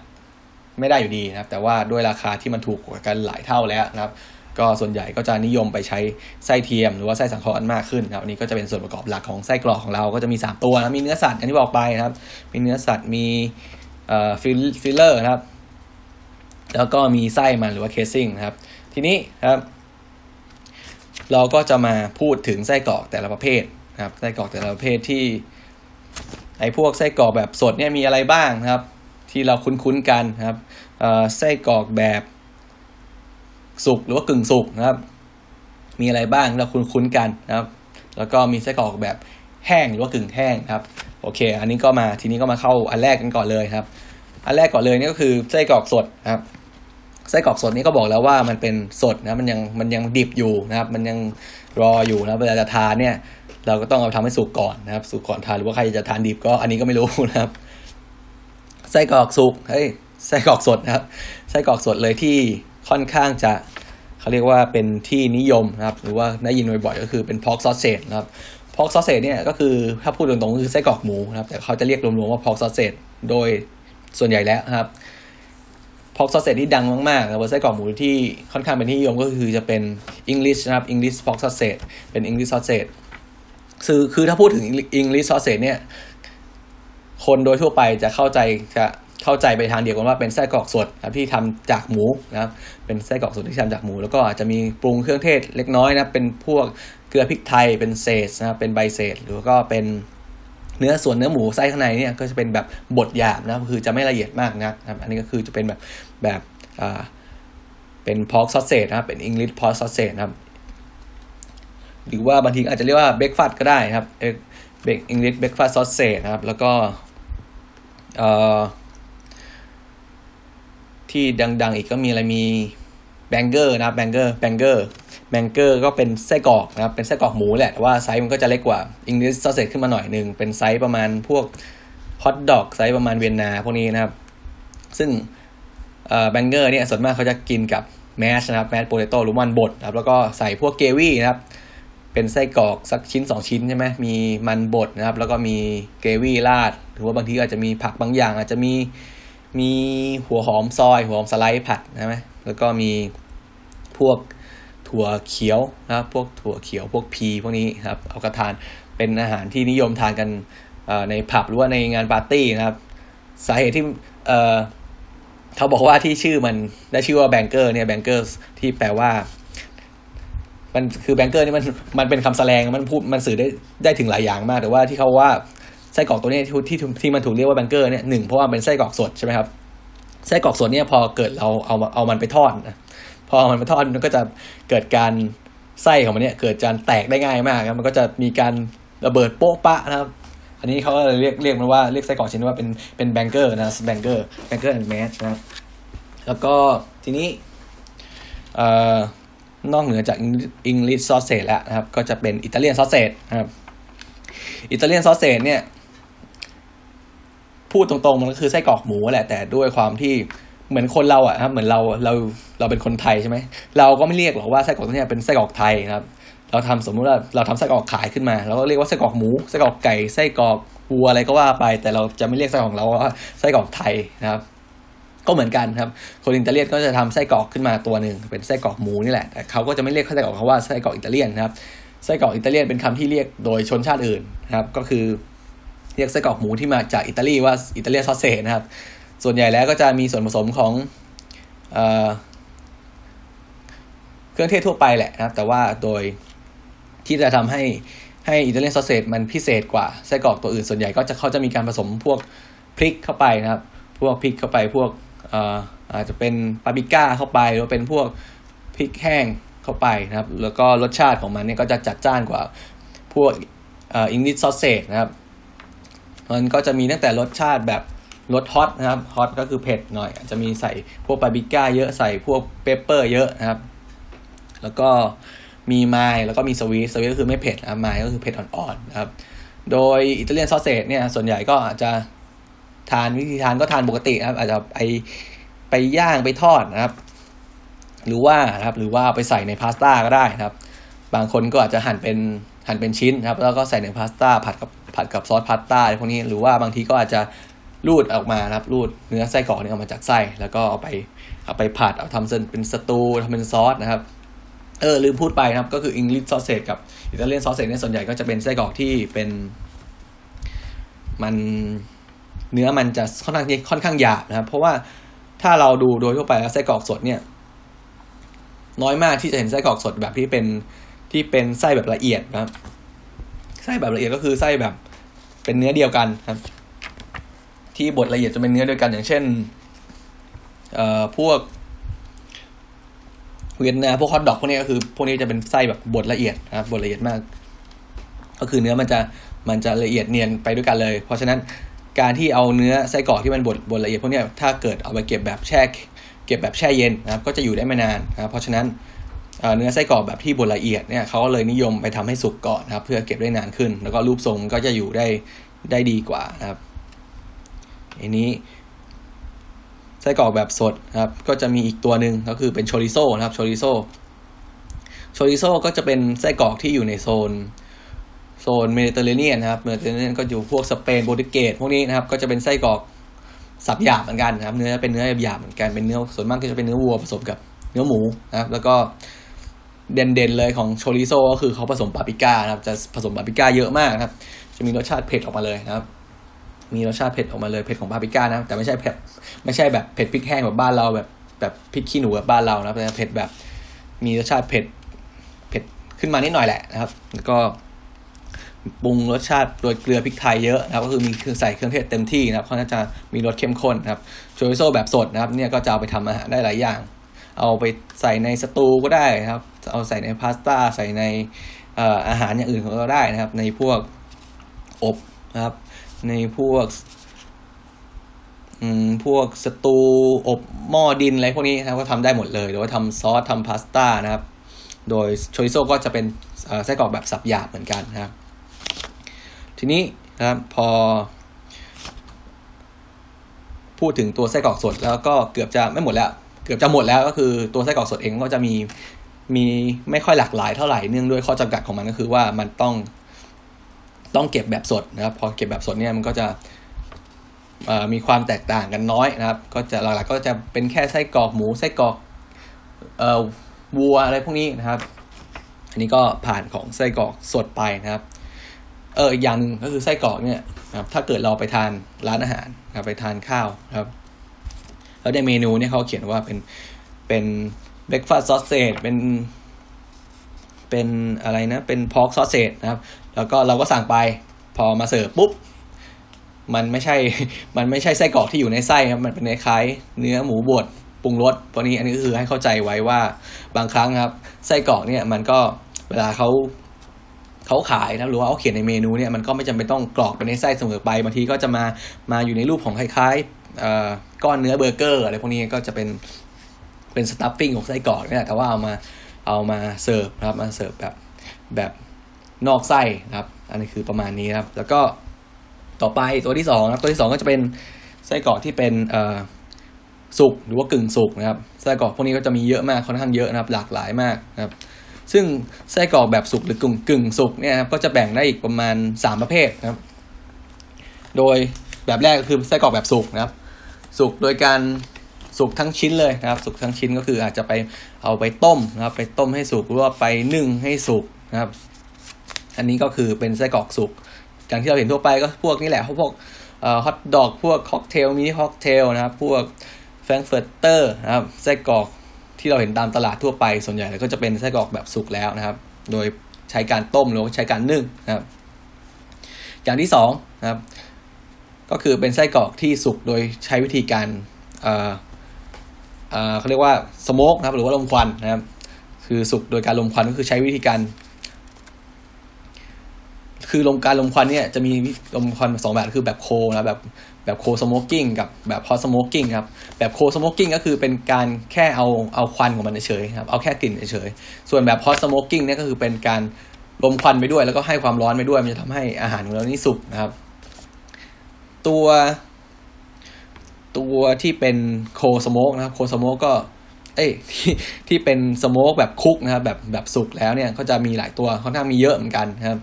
ไม่ได้อยู่ดีนะครับ แต่ว่าด้วยราคาที่มันถูกกว่ากันหลายเท่าแล้วนะครับ ก็ส่วนใหญ่ก็จะนิยมไปใช้ไส้เทียมหรือว่าไส้สังเคราะห์มากขึ้นนะครับอันนี้ก็จะเป็นส่วนประกอบหลักของไส้กรอกของเราก็จะมี 3 ตัวนะมีเนื้อสัตว์อย่างที่บอกไปนะครับ มีเนื้อสัตว์มีเอ่อฟิลเลอร์นะครับ แล้วก็มีไส้มันหรือว่า casing นะครับ ทีนี้ครับ เราก็จะมาพูดถึงไส้กรอกแต่ละประเภทนะครับไส้กรอกแต่ละประเภทที่ไอ้พวกไส้กรอกแบบสดเนี่ยมีอะไรบ้างนะครับ ที่เราคุ้นๆกันนะครับไส้กรอกแบบ สุกหรือว่ากึ่งสุกนะครับ มีอะไรบ้างเราคุ้นๆกันนะครับ แล้วก็มีไส้กรอกแบบแห้งหรือว่ากึ่งแห้งครับ โอเค อันนี้ก็มาทีนี้ก็มาเข้าอันแรกกันก่อนเลยครับ อันแรกก่อนเลยนี่ก็คือไส้กรอกสดครับไส้กรอกสดนี้ก็บอกแล้วว่ามันเป็นสดนะมันยังมันยังดิบอยู่นะครับ มันยังรออยู่นะเวลาจะทานเนี่ย เราก็ต้องเอาทำให้สุกก่อนนะครับสุกก่อนทานหรือว่าใครจะทานดิบก็อันนี้ก็ไม่รู้นะครับไส้กรอกสุกเฮ้ยไส้กรอกสดนะครับไส้กรอกสดเลยที่ ค่อนข้างจะเขาเรียกว่าเป็นที่นิยมนะครับ หรือว่าได้ยินบ่อยๆก็คือเป็น pork sausage นะครับ pork sausage เนี่ยก็คือถ้าพูดตรงๆก็คือไส้กรอกหมูนะครับ แต่เขาจะเรียกรวมๆว่า pork sausage โดยส่วนใหญ่แล้วนะครับ pork sausage ที่ดังมากๆนะไส้กรอกหมูที่ค่อนข้างเป็นที่นิยมก็คือจะเป็น English นะครับ English pork sausage เป็น English sausage คือคือถ้าพูดถึง English sausage เนี่ยคนโดยทั่วไปจะเข้าใจจะ เข้าใจไปทางเดียวกันว่าเป็นไส้กรอกสดครับที่ทำจากหมูนะครับเป็นไส้กรอกสดที่ทำจากหมู แล้วก็อาจจะมีปรุงเครื่องเทศเล็กน้อยนะเป็นพวกเกลือพริกไทยเป็นเศษนะครับเป็นใบเศษหรือก็เป็นเนื้อส่วนเนื้อหมูไส้ข้างในเนี่ยก็จะเป็นแบบบดหยาบนะคือจะไม่ละเอียดมากนะครับ อันนี้ก็คือจะเป็นแบบแบบอ่าเป็น pork sausage นะครับเป็น English pork sausage นะครับหรือว่าบางทีอาจจะเรียกว่า breakfast ก็ได้นะครับ break English breakfast sausage นะครับ แล้วก็เอ่อ ที่ดัง ๆ อีกก็มีอะไรมี banger นะ banger banger banger ก็เป็นไส้กรอกนะครับเป็นไส้กรอกหมูแหละแต่ว่าไซส์มันก็จะเล็กกว่า English sausage ขึ้นมาหน่อยหนึ่งเป็นไซส์ประมาณพวกฮอตดอกไซส์ประมาณเวียนนาพวกนี้นะครับ ซึ่ง banger เนี่ยส่วนมากเขาจะกินกับแมชนะครับแมชโปเตโต้หรือมันบดนะครับแล้วก็ใส่พวกเกวี่นะครับเป็นไส้กรอกสักชิ้น 2 ชิ้นใช่ไหมมีมันบดนะครับ แล้วก็มีเกวี่ราดหรือว่าบางทีอาจจะมีผักบางอย่าง อาจจะมี มีหัวหอมซอย หัวหอมสไลด์ผัดใช่ไหมแล้วก็มีพวกถั่วเขียวนะครับพวกถั่วเขียวพวกพีพวกนี้ครับเอากระทานเป็นอาหารที่นิยมทานกันในผับหรือว่าในงานปาร์ตี้นะครับ สาเหตุที่เขาบอกว่าที่ชื่อมันได้ชื่อว่า banger เนี่ย banger ที่แปลว่า มันคือ banger นี่มันมันเป็นคำแสดงมันพูดมันสื่อได้ได้ถึงหลายอย่างมาก แต่ว่าที่เขาว่า ไส้กรอกตัวนี้ที่ที่ที่มันถูกเรียกว่า banger เนี่ยหนึ่งเพราะว่าเป็นไส้กรอกสดใช่ไหมครับไส้กรอกสดเนี่ยพอเกิดเราเอาเอามันไปทอดนะพอมันไปทอดมันก็จะเกิดการไส้ของมันเนี่ยเกิดการแตกได้ง่ายมากครับมันก็จะมีการระเบิดโป๊ะปะนะครับ อันนี้เขาเรียกเรียกมันว่าเรียกไส้กรอกชิ้นว่าเป็นเป็น banger นะ banger banger and mash นะครับแล้วก็ทีนี้เอ่อนอกเหนือจาก English sausage แล้วนะครับ ก็จะเป็น Italian sausage นะครับ Italian sausage เนี่ย พูดตรงๆมันก็คือไส้กรอกหมูแหละแต่ด้วยความที่เหมือนคนเราอะครับเหมือนเราเราเราเป็นคนไทยใช่ไหมเราก็ไม่เรียกหรอกว่าไส้กรอกตัวนี้เป็นไส้กรอกไทยนะครับ เราทำสมมุติว่าเราทำไส้กรอกขายขึ้นมาเราก็เรียกว่าไส้กรอกหมูไส้กรอกไก่ไส้กรอกวัวอะไรก็ว่าไป แต่เราจะไม่เรียกไส้ของเราว่าไส้กรอกไทยนะครับ ก็เหมือนกันครับ คนอิตาเลียนก็จะทำไส้กรอกขึ้นมาตัวหนึ่งเป็นไส้กรอกหมูนี่แหละแต่เขาก็จะไม่เรียกไส้กรอกเขาว่าไส้กรอกอิตาเลียนนะครับไส้กรอกอิตาเลียนเป็นคำที่เรียกโดยชนชาติอื่นนะครับ ก็คือ เรียกไส้กรอกหมูที่มาจากอิตาลีว่าอิตาเลียนซอสเซจนะครับ ส่วนใหญ่แล้วก็จะมีส่วนผสมของเครื่องเทศทั่วไปแหละนะครับ แต่ว่าโดยที่จะทำให้ให้ Italian sausage มันพิเศษกว่าไส้กรอกตัวอื่นส่วนใหญ่ก็จะเขาจะมีการผสมพวกพริกเข้าไปนะครับ พวกพริกเข้าไปพวกอาจจะเป็นปาปริก้าเข้าไปหรือเป็นพวกพริกแห้งเข้าไปนะครับ แล้วก็รสชาติของมันเนี่ยก็จะจัดจ้านกว่าพวก English sausage นะครับ มันก็จะมีตั้งแต่รสชาติแบบรส hot นะครับ hot ก็คือเผ็ดหน่อยอาจจะมีใส่พวกปาปริก้าเยอะใส่พวก pepper เยอะนะครับ แล้วก็มี mild แล้วก็มี sweet sweet ก็คือไม่เผ็ดนะ mild ก็คือเผ็ดอ่อนๆนะครับ โดย Italian sausage เนี่ยส่วนใหญ่ก็อาจจะทานวิธีทานก็ทานปกตินะครับ อาจจะไปไปย่างไปทอดนะครับ หรือว่านะครับหรือว่าไปใส่ในพาสต้าก็ได้นะครับ บางคนก็อาจจะหั่นเป็นหั่นเป็นชิ้นนะครับ แล้วก็ใส่ในพาสต้าผัดกับ ผัดกับซอสพาสต้าอะไรพวกนี้หรือว่าบางทีก็อาจจะรูดออกมาครับรูดเนื้อไส้กรอกนี่ออกมาจากไส้ แล้วก็เอาไปเอาไปผัดเอาทำเป็นสตูทำเป็นซอสนะครับเออลืมพูดไปนะครับก็คืออังกฤษ sausage กับ Italian sausage เนี่ยส่วนใหญ่ก็จะเป็นไส้กรอกที่เป็น มันเนื้อมันจะค่อนข้างค่อนข้างหยาบนะครับ เพราะว่าถ้าเราดูโดยทั่วไปแล้วไส้กรอกสดเนี่ย น้อยมากที่จะเห็นไส้กรอกสดแบบที่เป็นที่เป็นไส้แบบละเอียดนะครับ ไส้แบบละเอียดก็คือไส้แบบเป็นเนื้อเดียวกันครับ ที่บดละเอียดจะเป็นเนื้อเดียวกัน อย่างเช่น เอ่อพวกเวียนนาพวกฮอทดอกพวกนี้ก็คือพวกนี้จะเป็นไส้แบบบดละเอียดนะครับบดละเอียดมาก ก็คือเนื้อมันจะมันจะละเอียดเนียนไปด้วยกันเลย เพราะฉะนั้นการที่เอาเนื้อไส้กรอกที่มันบดบดละเอียดพวกนี้ถ้าเกิดเอาไปเก็บแบบแช่ เก็บแบบแช่เย็นนะครับ ก็จะอยู่ได้ไม่นานนะครับเพราะฉะนั้น เนื้อไส้กรอกแบบที่บดละเอียดเนี่ยเขาก็เลยนิยมไปทำให้สุกก่อนนะครับ เพื่อเก็บได้นานขึ้น แล้วก็รูปทรงก็จะอยู่ได้ได้ดีกว่านะครับอันนี้ไส้กรอกแบบสดนะครับ ก็จะมีอีกตัวหนึ่งก็คือเป็นโชริโซนะครับโชริโซโชริโซก็จะเป็นไส้กรอกที่อยู่ในโซนโซนเมดิเตอร์เรเนียนนะครับเมดิเตอร์เรเนียนก็อยู่พวกสเปนโปรตุเกสพวกนี้นะครับ ก็จะเป็นไส้กรอกสับหยาบเหมือนกันนะครับ เนื้อเป็นเนื้อหยาบเหมือนกันเป็นเนื้อส่วนมากก็จะเป็นเนื้อวัวผสมกับเนื้อหมูนะครับ แล้วก็ เด่นๆเลยของโชริโซก็คือเขาผสมปาปริก้านะครับ จะผสมปาปริก้าเยอะมากครับ จะมีรสชาติเผ็ดออกมาเลยนะครับ มีรสชาติเผ็ดออกมาเลยเผ็ดของปาปริก้านะแต่ไม่ใช่เผ็ดไม่ใช่แบบเผ็ดพริกแห้งแบบบ้านเราแบบแบบพริกขี้หนูแบบบ้านเรานะแต่เผ็ดแบบ มีรสชาติเผ็ดเผ็ดขึ้นมานิดหน่อยแหละนะครับ แล้วก็ปรุงรสชาติโดยเกลือพริกไทยเยอะนะครับ ก็คือมีเครื่องใส่เครื่องเทศเต็มที่นะครับเขาจะมีรสเข้มข้นนะครับโชริโซแบบสดนะครับ เนี่ยก็จะเอาไปทำอาหารได้หลายอย่าง เอาไปใส่ในสตูก็ได้นะครับ เอาใส่ในพาสต้าใส่ในอาหารอย่างอื่นของเราได้นะครับ ในพวกอบนะครับ ในพวกพวกสตูอบหม้อดินอะไรพวกนี้นะก็ทำได้หมดเลยหรือว่าทำซอสทำพาสต้านะครับ โดยโชริโซก็จะเป็นไส้กรอกแบบสับหยาบเหมือนกันนะครับ ทีนี้นะครับพอ พูดถึงตัวไส้กรอกสดแล้วก็เกือบจะไม่หมดแล้ว เกือบจะหมดแล้วก็คือตัวไส้กรอกสดเองก็จะมีมีไม่ค่อยหลากหลายเท่าไหร่เนื่องด้วยข้อจำกัดของมันก็คือว่ามันต้องต้องเก็บแบบสดนะครับ พอเก็บแบบสดเนี่ยมันก็จะมีความแตกต่างกันน้อยนะครับ ก็จะหลักๆก็จะเป็นแค่ไส้กรอกหมูไส้กรอกวัวอะไรพวกนี้นะครับ อันนี้ก็ผ่านของไส้กรอกสดไปนะครับเอออย่างนึงก็คือไส้กรอกเนี่ยนะครับถ้าเกิดเราไปทานร้านอาหารนะไปทานข้าวนะครับ แล้วในเมนูเนี่ยเขาเขียนว่าเป็นเป็นเบรกฟาสต์ซอสเซจเป็นเป็นอะไรนะ เป็นพอกซอสเซจนะครับ แล้วก็เราก็สั่งไปพอมาเสิร์ฟปุ๊บ มันไม่ใช่ มันไม่ใช่ไส้กรอกที่อยู่ในไส้ครับ มันเป็นคล้ายเนื้อหมูบดปรุงรสตัวนี้อันนี้ก็คือให้เข้าใจไว้ว่าบางครั้งครับ ไส้กรอกเนี่ยมันก็เวลาเขาเขาขายนะหรือว่าเขาเขียนในเมนูเนี่ยมันก็ไม่จำเป็นต้องกรอกไปในไส้เสมอไปบางทีก็จะมามาอยู่ในรูปของคล้ายๆ ก้อนเนื้อเบอร์เกอร์อะไรพวกนี้ก็จะเป็นเป็น stuffing ของไส้กรอกนี่แหละแต่ว่าเอามาเอามาเสิร์ฟครับมาเสิร์ฟแบบแบบนอกไส้ครับ อันนี้คือประมาณนี้ครับ แล้วก็ต่อไปตัวที่สองนะตัวที่สองก็จะเป็นไส้กรอกที่เป็นเอ่อสุกหรือว่ากึ่งสุกนะครับไส้กรอกพวกนี้ก็จะมีเยอะมากค่อนข้างเยอะนะครับ หลากหลายมากนะครับ ซึ่งไส้กรอกแบบสุกหรือกึ่งกึ่งสุกเนี่ยครับก็จะแบ่งได้อีกประมาณสามประเภทนะครับ โดยแบบแรกก็คือไส้กรอกแบบสุกนะครับ สุกโดยการสุกทั้งชิ้นเลยนะครับ สุกทั้งชิ้นก็คืออาจจะไปเอาไปต้มนะครับ ไปต้มให้สุกหรือว่าไปนึ่งให้สุกนะครับ อันนี้ก็คือเป็นไส้กรอกสุกอย่างที่เราเห็นทั่วไปก็พวกนี้แหละพวกฮอทดอกพวกค็อกเทลมินิค็อกเทลนะครับพวก frankfurter นะครับไส้กรอกที่เราเห็นตามตลาดทั่วไปส่วนใหญ่ก็จะเป็นไส้กรอกแบบสุกแล้วนะครับ โดยใช้การต้มหรือใช้การนึ่งนะครับ อย่างที่สองนะครับ ก็คือเป็นไส้กรอกที่สุกโดยใช้วิธีการเอ่อเอ่อเขาเรียกว่า smoke นะครับหรือว่ารมควันนะครับ คือสุกโดยการรมควันก็คือใช้วิธีการ คือรมการรมควันเนี่ยจะมีรมควันสองแบบคือแบบโคนะแบบแบบ cold smoking กับแบบ hot smoking ครับแบบ cold smoking ก็คือเป็นการแค่เอาเอาควันของมันเฉยครับเอาแค่กลิ่นเฉยส่วนแบบ hot smoking เนี่ยก็คือเป็นการรมควันไปด้วย แล้วก็ให้ความร้อนไปด้วย มันจะทำให้อาหารของเรานี่สุกนะครับ ตัวตัวที่เป็น cold smoke นะครับ cold smoke ก็ เอ้ที่ที่เป็น smoke แบบ cook นะครับแบบแบบสุกแล้วเนี่ยก็จะมีหลายตัวค่อนข้างมีเยอะเหมือนกันนะครับ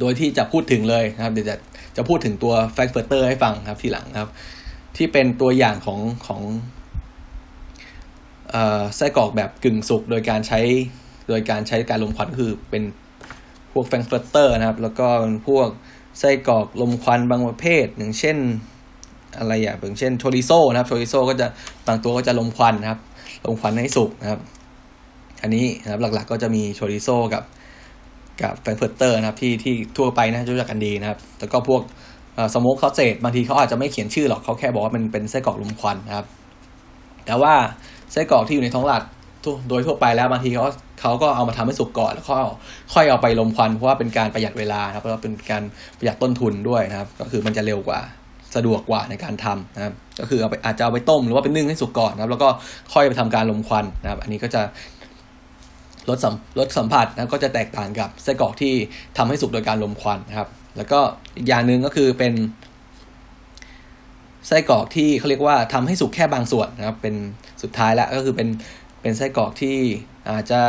โดยที่จะพูดถึงเลยนะครับ เดี๋ยวจะจะพูดถึงตัว frankfurter ให้ฟังครับทีหลังครับ ที่เป็นตัวอย่างของของไส้กรอกแบบกึ่งสุกโดยการใช้โดยการใช้การรมควันคือเป็นพวก frankfurter นะครับ แล้วก็พวก ไส้กรอกรมควันบางประเภทอย่างเช่น อะไรอย่างอย่างเช่นโชริโซนะครับโชริโซก็จะบางตัวก็จะรมควันนะครับ รมควันให้สุกนะครับ อันนี้นะครับหลักๆก็จะมีโชริโซกับกับ frankfurter นะครับที่ที่ทั่วไปนะรู้จักกันดีนะครับ แล้วก็พวก smoked sausage บางทีเขาอาจจะไม่เขียนชื่อหรอกเขาแค่บอกว่ามันเป็นไส้กรอกรมควันนะครับ แต่ว่าไส้กรอกที่อยู่ในท้องตลาดโดยทั่วไปแล้วบางทีเขา เขาก็เอามาทำให้สุกก่อนแล้วก็ค่อยเอาไปรมควันเพราะว่าเป็นการประหยัดเวลาครับแล้วเป็นการประหยัดต้นทุนด้วยนะครับ ก็คือมันจะเร็วกว่าสะดวกกว่าในการทำนะครับ ก็คือเอาไปอาจจะเอาไปต้มหรือว่าไปนึ่งให้สุกก่อนนะครับ แล้วก็ค่อยไปทำการลมควันนะครับ อันนี้ก็จะรสสัมรสสัมผัสนะก็จะแตกต่างกับไส้กรอกที่ทำให้สุกโดยการลมควันนะครับ แล้วก็อีกอย่างหนึ่งก็คือเป็นไส้กรอกที่เขาเรียกว่าทำให้สุกแค่บางส่วนนะครับ เป็นสุดท้ายแล้วก็คือเป็น เป็นไส้กรอกที่อาจจะ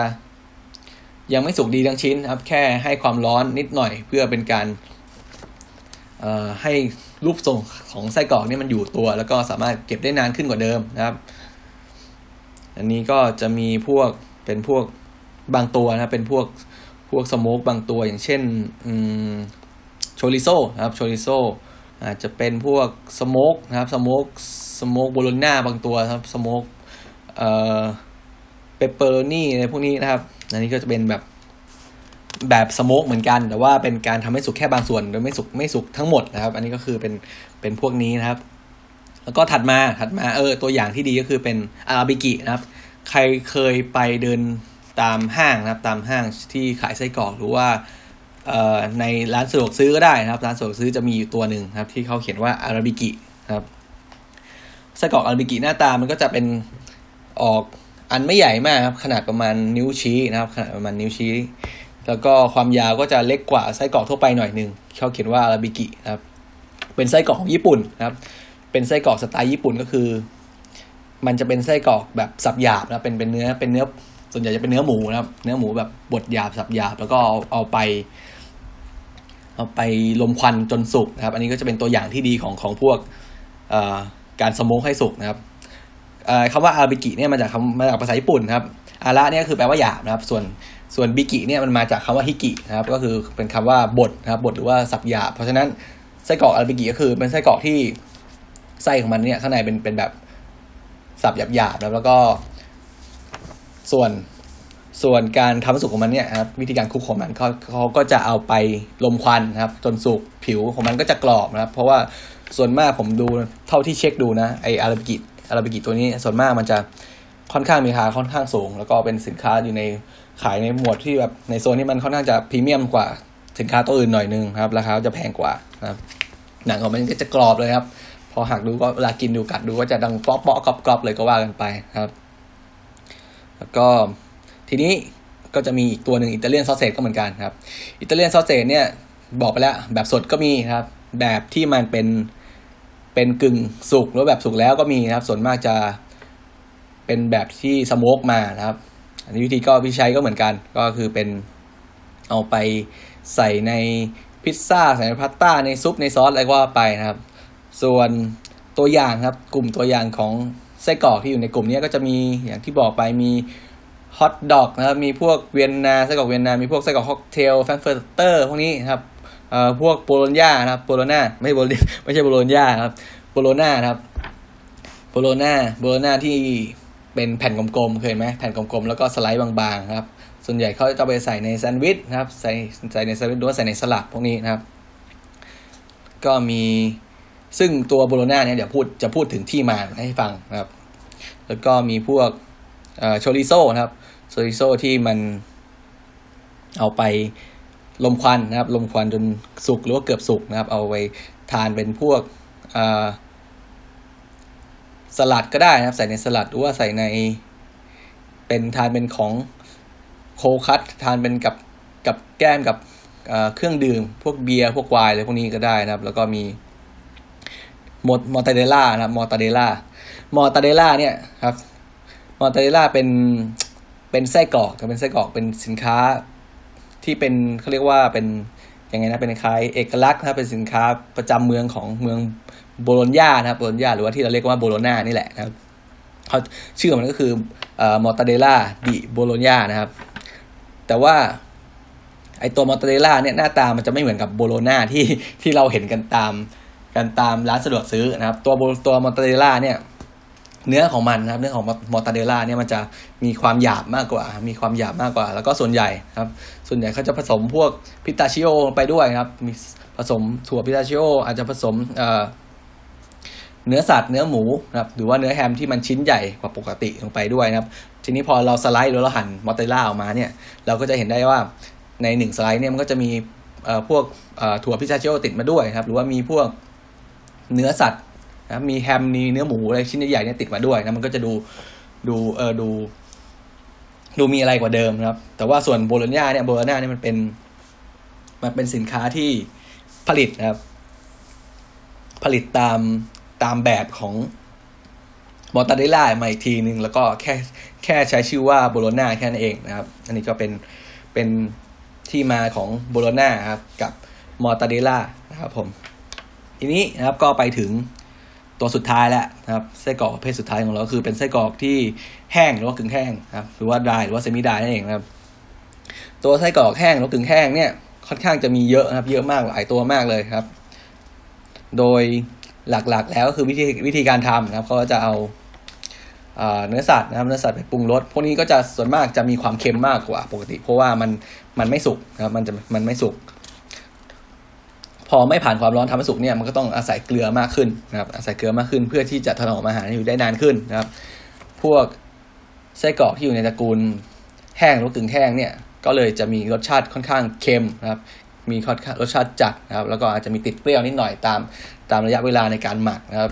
ยังไม่สุกดีทั้งชิ้นครับ แค่ให้ความร้อนนิดหน่อยเพื่อเป็นการให้รูปทรงของไส้กรอกนี่มันอยู่ตัว แล้วก็สามารถเก็บได้นานขึ้นกว่าเดิมนะครับ อันนี้ก็จะมีพวกเป็นพวกบางตัวนะเป็นพวกพวก smoke บางตัวอย่างเช่นโชริโซนะครับโชริโซอาจจะเป็นพวก smoke นะครับ smoke smoke โบโลน่าบางตัวครับ smoke เอ่อ ปปเปอร์นี่อะไรพวกนี้นะครับ อันนี้ก็จะเป็นแบบแบบสโมกเหมือนกัน แต่ว่าเป็นการทำให้สุกแค่บางส่วนโดยไม่สุกไม่สุกทั้งหมดนะครับ อันนี้ก็คือเป็นเป็นพวกนี้นะครับ แล้วก็ถัดมาถัดมาเออ ตัวอย่างที่ดีก็คือเป็นอาราบิกินะครับ ใครเคยไปเดินตามห้างนะครับ ตามห้างที่ขายไส้กรอกหรือว่าในร้านสะดวกซื้อก็ได้นะครับ ร้านสะดวกซื้อจะมีอยู่ตัวหนึ่งครับ ที่เขาเขียนว่าอาราบิกิครับไส้กรอกอาราบิกิหน้าตามันก็จะเป็นออก อันไม่ใหญ่มากครับ ขนาดประมาณนิ้วชี้นะครับ ขนาดประมาณนิ้วชี้ แล้วก็ความยาวก็จะเล็กกว่าไส้กรอกทั่วไปหน่อยหนึ่งเขาเขียนว่าอาราบิกิครับ เป็นไส้กรอกของญี่ปุ่นนะครับ เป็นไส้กรอกสไตล์ญี่ปุ่นก็คือ มันจะเป็นไส้กรอกแบบสับหยาบนะเป็นเป็นเนื้อเป็นเนื้อส่วนใหญ่จะเป็นเนื้อหมูนะครับ เนื้อหมูแบบบดหยาบสับหยาบแล้วก็เอาเอาไป เอาไปลมควันจนสุกนะครับ อันนี้ก็จะเป็นตัวอย่างที่ดีของของพวกการสโมกให้สุกนะครับ คำว่าอาบิกิเนี่ยมาจากคำมาจากภาษาญี่ปุ่นครับอาระเนี่ยคือแปลว่าหยาบนะครับส่วนส่วนบิกิเนี่ยมันมาจากคำว่าฮิกินะครับก็คือเป็นคำว่าบดนะครับบดหรือว่าสับหยาบเพราะฉะนั้นไส้กรอกอาบิกิก็คือเป็นไส้กรอกที่ไส้ของมันเนี่ยข้างในเป็นเป็นแบบสับหยาบๆแล้วก็ ส่วนส่วนการทำสุกของมันเนี่ยครับวิธีการคุกของมันเขาเขาก็จะเอาไปลมควันนะครับ จนสุกผิวของมันก็จะกรอบนะครับ เพราะว่าส่วนมากผมดูเท่าที่เช็คดูนะไออาราบิกิ อาราบิกิตัวนี้ส่วนมากมันจะค่อนข้างมีราคาค่อนข้างสูง แล้วก็เป็นสินค้าอยู่ในขายในหมวดที่แบบในโซนที่มันค่อนข้างจะพรีเมียมกว่าสินค้าตัวอื่นหน่อยนึงครับราคาจะแพงกว่านะครับหนังของมันก็จะกรอบเลยครับ พอหักดูก็เวลากินดูกัดดูก็จะดังเปาะเปาะกรอบกรอบเลยก็ว่ากันไปครับ แล้วก็ทีนี้ก็จะมีอีกตัวหนึ่งอิตาเลียนซอสเซจก็เหมือนกันครับอิตาเลียนซอสเซจเนี่ยบอกไปแล้วแบบสดก็มีครับ แบบที่มันเป็น เป็นกึ่งสุกหรือแบบสุกแล้วก็มีนะครับ ส่วนมากจะเป็นแบบที่สโมกมานะครับ อันนี้วิธีก็พิชัยก็เหมือนกัน ก็คือเป็นเอาไปใส่ในพิซซ่าใส่ในพาสต้าในซุปในซอสอะไรก็ว่าไปนะครับ ส่วนตัวอย่างครับ กลุ่มตัวอย่างของไส้กรอกที่อยู่ในกลุ่มนี้ก็จะมีอย่างที่บอกไปมีฮอทดอกนะครับ มีพวกเวียนนาไส้กรอกเวียนนา มีพวกไส้กรอกค็อกเทล frankfurter พวกนี้นะครับ เอ่อพวกโบโลญญานะครับโบโลนาไม่โบโลไม่ใช่โบโลญญาครับโบโลนาครับโบโลนาโบโลนาที่เป็นแผ่นกลมๆเคยไหมแผ่นกลมๆแล้วก็สไลด์บางๆครับ ส่วนใหญ่เขาจะไปใส่ในแซนด์วิชนะครับใส่ใส่ในแซนด์วิชหรือว่าใส่ในสลัดพวกนี้นะครับ ก็มีซึ่งตัวโบโลนาเนี่ยเดี๋ยวพูดจะพูดถึงที่มาให้ฟังนะครับ แล้วก็มีพวกโชริโซนะครับโชริโซที่มันเอาไป ลมควันนะครับ ลมควันจนสุกหรือว่าเกือบสุกนะครับ เอาไปทานเป็นพวกสลัดก็ได้นะครับ ใส่ในสลัดหรือว่าใส่ในเป็นทานเป็นของโคคัตทานเป็นกับกับแก้มกับเครื่องดื่ม พวกเบียร์พวกไวน์อะไรพวกนี้ก็ได้นะครับ แล้วก็มีมอมอตาเดล่านะครับมอตาเดล่ามอตาเดล่าเนี่ยครับมอตาเดล่าเป็นเป็นไส้กรอกก็เป็นไส้กรอกเป็นสินค้า ที่เป็นเขาเรียกว่าเป็นยังไงนะเป็นคล้ายเอกลักษณ์นะเป็นสินค้าประจำเมืองของเมืองโบโลญญานะครับโบโลญญาหรือว่าที่เราเรียกว่าโบโลนานี่แหละนะครับเขาชื่อมันก็คือเอ่อมอตเดล่าดิโบโลญญานะครับ แต่ว่าไอตัวมอตาเดล่าเนี่ยหน้าตามันจะไม่เหมือนกับโบโลนาที่ที่เราเห็นกันตามกันตามร้านสะดวกซื้อนะครับ ตัวตัวมอตาเดล่าเนี่ย เนื้อของมันนะครับเนื้อของมอตาเดล่าเนี่ยมันจะมีความหยาบมากกว่า มีความหยาบมากกว่า แล้วก็ส่วนใหญ่ครับ ส่วนใหญ่เขาจะผสมพวกพิตาชิโอไปด้วยครับ มีผสมถั่วพิตาชิโออาจจะผสมเเนื้อสัตว์เนื้อหมูนะครับหรือว่าเนื้อแฮมที่มันชิ้นใหญ่กว่าปกติลงไปด้วยนะครับ ทีนี้พอเราสไลด์หรือเราหั่นมอตเตล่าออกมาเนี่ยเราก็จะเห็นได้ว่าในหนึ่งสไลด์เนี่ยมันก็จะมีพวกถั่วพิซซ่าเชิโอติดมาด้วยครับ หรือว่ามีพวกเนื้อสัตว์ นะมีแฮมมีเนื้อหมูอะไรชิ้นใหญ่ๆเนี่ยติดมาด้วยนะมันก็จะดูดูเออดู ดูมีอะไรกว่าเดิมนะครับ แต่ว่าส่วนโบโลญญาเนี่ยโบโลญญาเนี่ยมันเป็น มันเป็นสินค้าที่ผลิตนะครับ ผลิตตามตามแบบของมอตตาเดล่ามาอีกทีหนึ่งแล้วก็แค่แค่ใช้ชื่อว่าโบโลญญาแค่นั้นเองนะครับ อันนี้ก็เป็นเป็นที่มาของโบโลญญาครับ กับมอตตาเดล่านะครับผม ทีนี้นะครับก็ไปถึง ตัวสุดท้ายแล้วนะครับไส้กรอกประเภทสุดท้ายของเราคือเป็นไส้กรอกที่แห้งหรือว่ากึ่งแห้งนะครับหรือว่าดายหรือว่าเซมิดายนั่นเองนะครับ ตัวไส้กรอกแห้งหรือกึ่งแห้งเนี่ยค่อนข้างจะมีเยอะนะครับ เยอะมากหลายตัวมากเลยครับ โดยหลักๆ แล้วก็คือวิธีวิธีการทำนะครับเขาก็จะเอาเนื้อสัตว์นะครับเนื้อสัตว์ไปปรุงรสพวกนี้ก็จะส่วนมากจะมีความเค็มมากกว่าปกติ เพราะว่ามันมันไม่สุกนะครับมันจะมันไม่สุก พอไม่ผ่านความร้อนทำให้สุกเนี่ยมันก็ต้องอาศัยเกลือมากขึ้นนะครับอาศัยเกลือมากขึ้นเพื่อที่จะถนอมอาหารอยู่ได้นานขึ้นนะครับ พวกไส้กรอกที่อยู่ในตระกูลแห้งหรือกึ่งแห้งเนี่ยก็เลยจะมีรสชาติค่อนข้างเค็มนะครับ มีรสชาติจัดนะครับ แล้วก็อาจจะมีติดเปรี้ยวนิดหน่อยตามตามระยะเวลาในการหมักนะครับ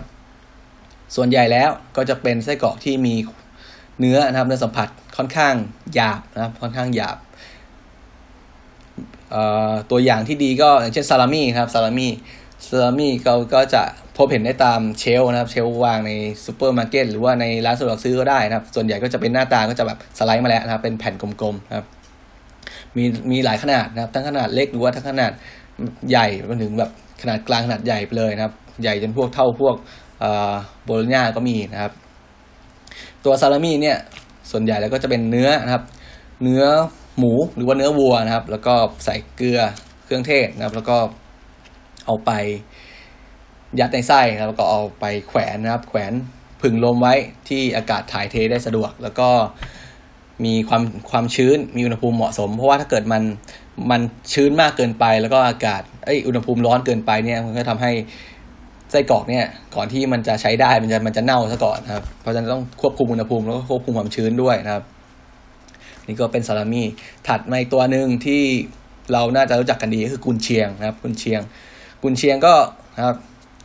ส่วนใหญ่แล้วก็จะเป็นไส้กรอกที่มีเนื้อนะครับเนื้อสัมผัสค่อนข้างหยาบนะครับค่อนข้างหยาบ ตัวอย่างที่ดีก็อย่างเช่นซาลามี่ครับซาลามี่ซาลามี่เราก็จะพบเห็นได้ตาม shelf นะครับ shelf วางในซูเปอร์มาร์เก็ตหรือว่าในร้านสะดวกซื้อก็ได้นะครับ ส่วนใหญ่ก็จะเป็นหน้าตาก็จะแบบสไลด์มาแล้วนะครับ เป็นแผ่นกลมๆนะครับ มีมีหลายขนาดนะครับ ทั้งขนาดเล็กหรือว่าทั้งขนาดใหญ่ไปถึงแบบขนาดกลางขนาดใหญ่ไปเลยนะครับ ใหญ่จนพวกเท่าพวกโบโลญญาก็มีนะครับ ตัวซาลามี่เนี่ยส่วนใหญ่แล้วก็จะเป็นเนื้อนะครับ เนื้อ หมูหรือว่าเนื้อวัวนะครับ แล้วก็ใส่เกลือเครื่องเทศนะครับ แล้วก็เอาไปยัดในไส้นะครับแล้วก็เอาไปแขวนนะครับ แขวนผึ่งลมไว้ที่อากาศถ่ายเทได้สะดวก แล้วก็มีความความชื้นมีอุณหภูมิเหมาะสม เพราะว่าถ้าเกิดมันมันชื้นมากเกินไป แล้วก็อากาศไออุณหภูมิร้อนเกินไปเนี่ยมันก็ทำให้ไส้กรอกเนี่ยก่อนที่มันจะใช้ได้มันจะมันจะเน่าซะก่อนนะครับ เพราะฉะนั้นต้องควบคุมอุณหภูมิแล้วก็ควบคุมความชื้นด้วยนะครับ นี่ก็เป็นซาลามี่ ถัดมาอีกตัวหนึ่งที่เราน่าจะรู้จักกันดีก็คือกุนเชียงนะครับ กุนเชียง กุนเชียงก็นะครับ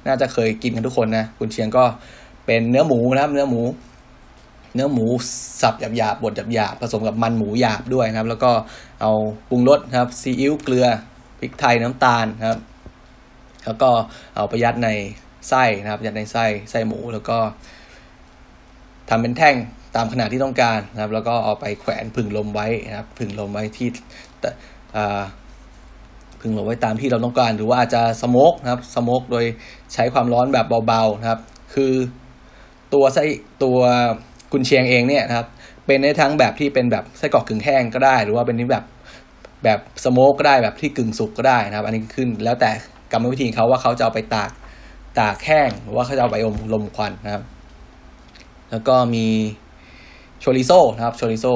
น่าจะเคยกินกันทุกคนนะ กุนเชียงก็เป็นเนื้อหมูนะครับ เนื้อหมู เนื้อหมูสับหยาบๆบดหยาบๆผสมกับมันหมูหยาบด้วยนะครับ แล้วก็เอาปรุงรสนะครับ ซีอิ๊ว เกลือ พริกไทย น้ำตาลนะครับ แล้วก็เอาไปยัดในไส้นะครับ ยัดในไส้ ไส้หมู แล้วก็ทำเป็นแท่ง ตามขนาดที่ต้องการนะครับ แล้วก็เอาไปแขวนผึ่งลมไว้นะครับ ผึ่งลมไว้ที่ผึ่งลมไว้ตามที่เราต้องการ หรือว่าอาจจะสโมกนะครับสโมกโดยใช้ความร้อนแบบเบาๆนะครับ คือตัวไส้ตัวกุนเชียงเองเนี่ยนะครับ เป็นในทั้งแบบที่เป็นแบบไส้กรอกกึ่งแห้งก็ได้ หรือว่าเป็นแบบแบบสโมกก็ได้แบบที่กึ่งสุกก็ได้นะครับ อันนี้ขึ้นแล้วแต่กรรมวิธีเขาว่าเขาจะเอาไปตากตากแห้งหรือว่าเขาจะเอาไปอมลมควันนะครับ แล้วก็มี โชริโซนะครับโชริโซ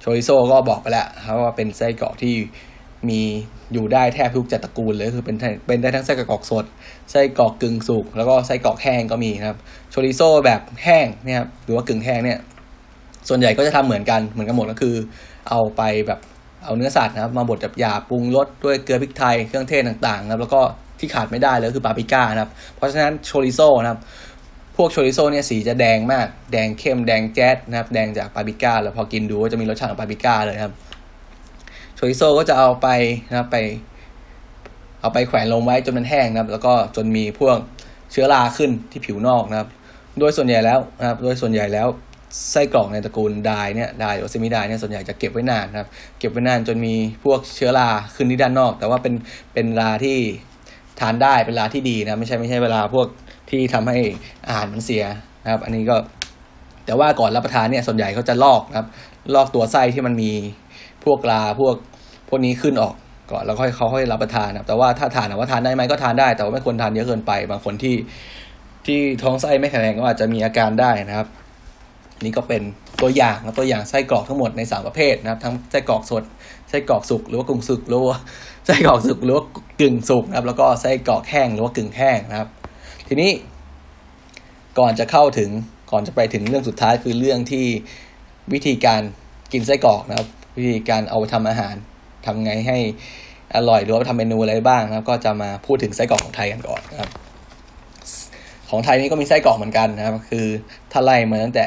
โชริโซก็บอกไปแล้วครับว่าเป็นไส้กรอกที่มีอยู่ได้แทบทุกจัตระกูลเลยคือเป็นเป็นได้ทั้งไส้กรอกสดไส้กรอกกึ่งสุกแล้วก็ไส้กรอกแห้งก็มีนะครับโชริโซแบบแห้งเนี่ยครับหรือว่ากึ่งแห้งเนี่ย ส่วนใหญ่ก็จะทำเหมือนกันเหมือนกันหมดก็คือ เอาไปแบบเอาเนื้อสัตว์นะครับ มาบดหยาปรุงรสด้วยเกลือพริกไทยเครื่องเทศต่างๆนะครับแล้วก็ที่ขาดไม่ได้เลยคือปาปริก้านะครับ เพราะฉะนั้นโชริโซนะครับ พวกโชริโซเนี่ยสีจะแดงมาก แดงเข้มแดงแจ๊ดนะครับ แดงจากปาปริก้า แล้วพอกินดูก็จะมีรสชาติของปาปริก้าเลยครับ โชริโซก็จะเอาไปนะครับไป เอาไปแขวนลงไว้จนมันแห้งนะครับ แล้วก็จนมีพวกเชื้อราขึ้นที่ผิวนอกนะครับ โดยส่วนใหญ่แล้วนะครับ โดยส่วนใหญ่แล้วไส้กรอกในตระกูลไดเนี่ยไดหรือซิมิไดเนี่ยส่วนใหญ่จะเก็บไว้นานนะครับ เก็บไว้นานจนมีพวกเชื้อราขึ้นที่ด้านนอก แต่ว่าเป็นเป็นราที่ทานได้เป็นราที่ดีนะไม่ใช่ไม่ใช่เวลาพวก ที่ทำให้อาหารมันเสียนะครับ อันนี้ก็แต่ว่าก่อนรับประทานเนี่ยส่วนใหญ่เขาจะลอกนะครับ ลอกตัวไส้ที่มันมีพวกราพวกพวกนี้ขึ้นออกก่อนแล้วค่อยเขาค่อยรับประทานนะครับแต่ว่าถ้าทานว่าทานได้ไหมก็ทานได้ แต่ว่าไม่ควรทานเยอะเกินไป บางคนที่ที่ท้องไส้ไม่แข็งแรงก็อาจจะมีอาการได้นะครับ นี่ก็เป็นตัวอย่างนะตัวอย่างไส้กรอกทั้งหมดในสามประเภทนะครับ ทั้งไส้กรอกสดไส้กรอกสุกหรือว่ากรุงสุกหรือว่าไส้กรอกสุกหรือว่ากึ่งสุกนะครับ แล้วก็ไส้กรอกแห้งหรือว่ากึ่งแห้งนะครับ ทีนี้ ก่อนจะเข้าถึงก่อนจะไปถึงเรื่องสุดท้ายคือเรื่องที่วิธีการกินไส้กรอกนะครับ วิธีการเอาไปทำอาหารทำไงให้อร่อยหรือว่าทำเมนูอะไรบ้างนะครับ ก็จะมาพูดถึงไส้กรอกของไทยกันก่อนนะครับขของไทยนี่ก็มีไส้กรอกเหมือนกันนะครับ คือถ้าไล่มาตั้งแต่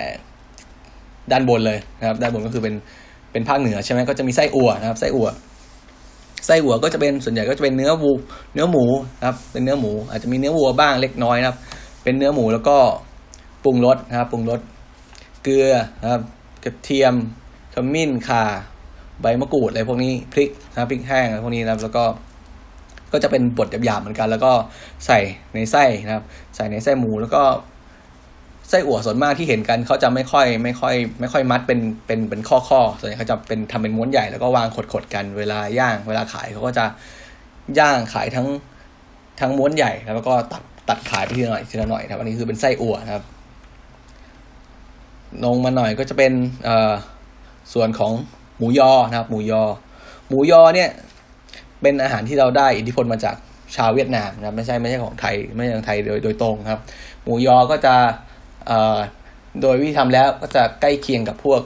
ด้านบนเลยนะครับ ด้านบนก็คือเป็นเป็นภาคเหนือใช่ไหมก็จะมีไส้อั่วนะครับ ไส้อั่ว ไส้อั่วก็จะเป็นส่วนใหญ่ก็จะเป็นเนื้อวูเนื้อหมูนะครับ เป็นเนื้อหมู อาจจะมีเนื้อวัวบ้างเล็กน้อยนะครับ เป็นเนื้อหมูแล้วก็ปรุงรสนะครับปรุงรสเกลือนะครับกระเทียมขมิ้นข่า ใบมะกรูดอะไรพวกนี้พริกนะพริกแห้งอะไรพวกนี้นะครับ แล้วก็ก็จะเป็นบดหยาบๆเหมือนกัน แล้วก็ใส่ในไส้นะครับ ใส่ในไส้หมูแล้วก็ ไส้อั่วส่วนมากที่เห็นกันเขาจะไม่ค่อยไม่ค่อย ไม่ค่อยมัดเป็นเป็นเป็นข้อข้อส่วนใหญ่เขาจะเป็นทำเป็นม้วนใหญ่แล้วก็วางขดๆกันเวลาย่าง เวลาขายเขาก็จะย่างขายทั้งทั้งม้วนใหญ่ แล้วก็ตัดตัดขายไปทีละหน่อยทีละหน่อยครับอันนี้คือเป็นไส้อั่วนะครับลงมาหน่อยก็จะเป็นเอ่อส่วนของหมูยอนะครับ หมูยอ หมูยอเนี่ย เป็นอาหารที่เราได้อิทธิพลมาจากชาวเวียดนามนะครับ ไม่ใช่ไม่ใช่ของไทยไม่ใช่ของไทยโดยโดยตรงครับ หมูยอก็จะ โดยวิธีทำแล้วก็จะใกล้เคียงกับพวก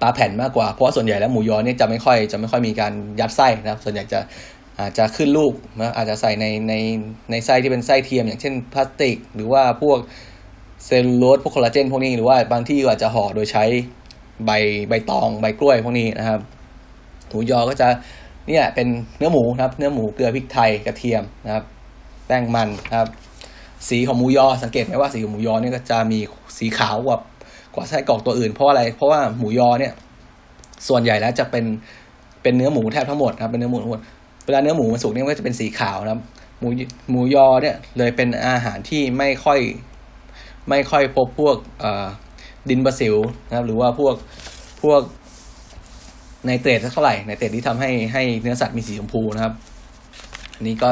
ปลาแผ่นมากกว่า เพราะว่าส่วนใหญ่แล้วหมูยอเนี่ยจะไม่ค่อยจะไม่ค่อยมีการยัดไส้นะครับ ส่วนใหญ่จะอาจจะขึ้นลูกนะอาจจะใส่ในในในไส้ที่เป็นไส้เทียม อย่างเช่นพลาสติก หรือว่าพวกเซลลูโลสพวกคอลลาเจนพวกนี้หรือว่าบางที่ก็อาจจะห่อโดยใช้ใบใบตองใบกล้วยพวกนี้นะครับหมูยอก็จะเนี่ยเป็นเนื้อหมูนะครับ เนื้อหมูเกลือพริกไทยกระเทียมนะครับ แป้งมันนะครับ สีของหมูยอสังเกตไหมว่าสีของหมูยอเนี่ยก็จะมีสีขาวกว่ากว่าไส้กรอกตัวอื่น เพราะอะไรเพราะว่าหมูยอเนี่ย ส่วนใหญ่แล้วจะเป็นเป็นเนื้อหมูแทบทั้งหมดนะครับเป็นเนื้อหมูทั้งหมดเวลาเนื้อหมูมันสุกเนี่ยก็จะเป็นสีขาวนะครับหมูหมูยอเนี่ยเลยเป็นอาหารที่ไม่ค่อยไม่ค่อยพบพวกดินบาซิลนะครับ หรือว่าพวกพวกไนเตรตสักเท่าไหร่ไนเตรตที่ทำให้ให้เนื้อสัตว์มีสีชมพูนะครับ อันนี้ก็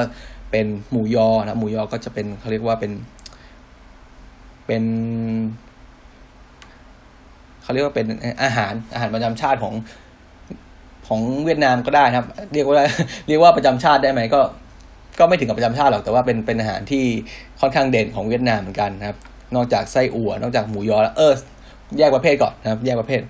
เป็นหมูยอนะหมูยอก็จะเป็นเขาเรียกว่าเป็น เป็นเขาเรียกว่าเป็นอาหารอาหารประจำชาติของของเวียดนามก็ได้นะครับ เรียกว่าเรียกว่าประจำชาติได้ไหมก็ก็ไม่ถึงกับประจำชาติหรอกแต่ว่าเป็นเป็นอาหารที่ค่อนข้างเด่นของเวียดนามเหมือนกันนะครับ นอกจากไส้อั่วนอกจากหมูยอแล้วเออแยกประเภทก่อนนะครับ แยกประเภท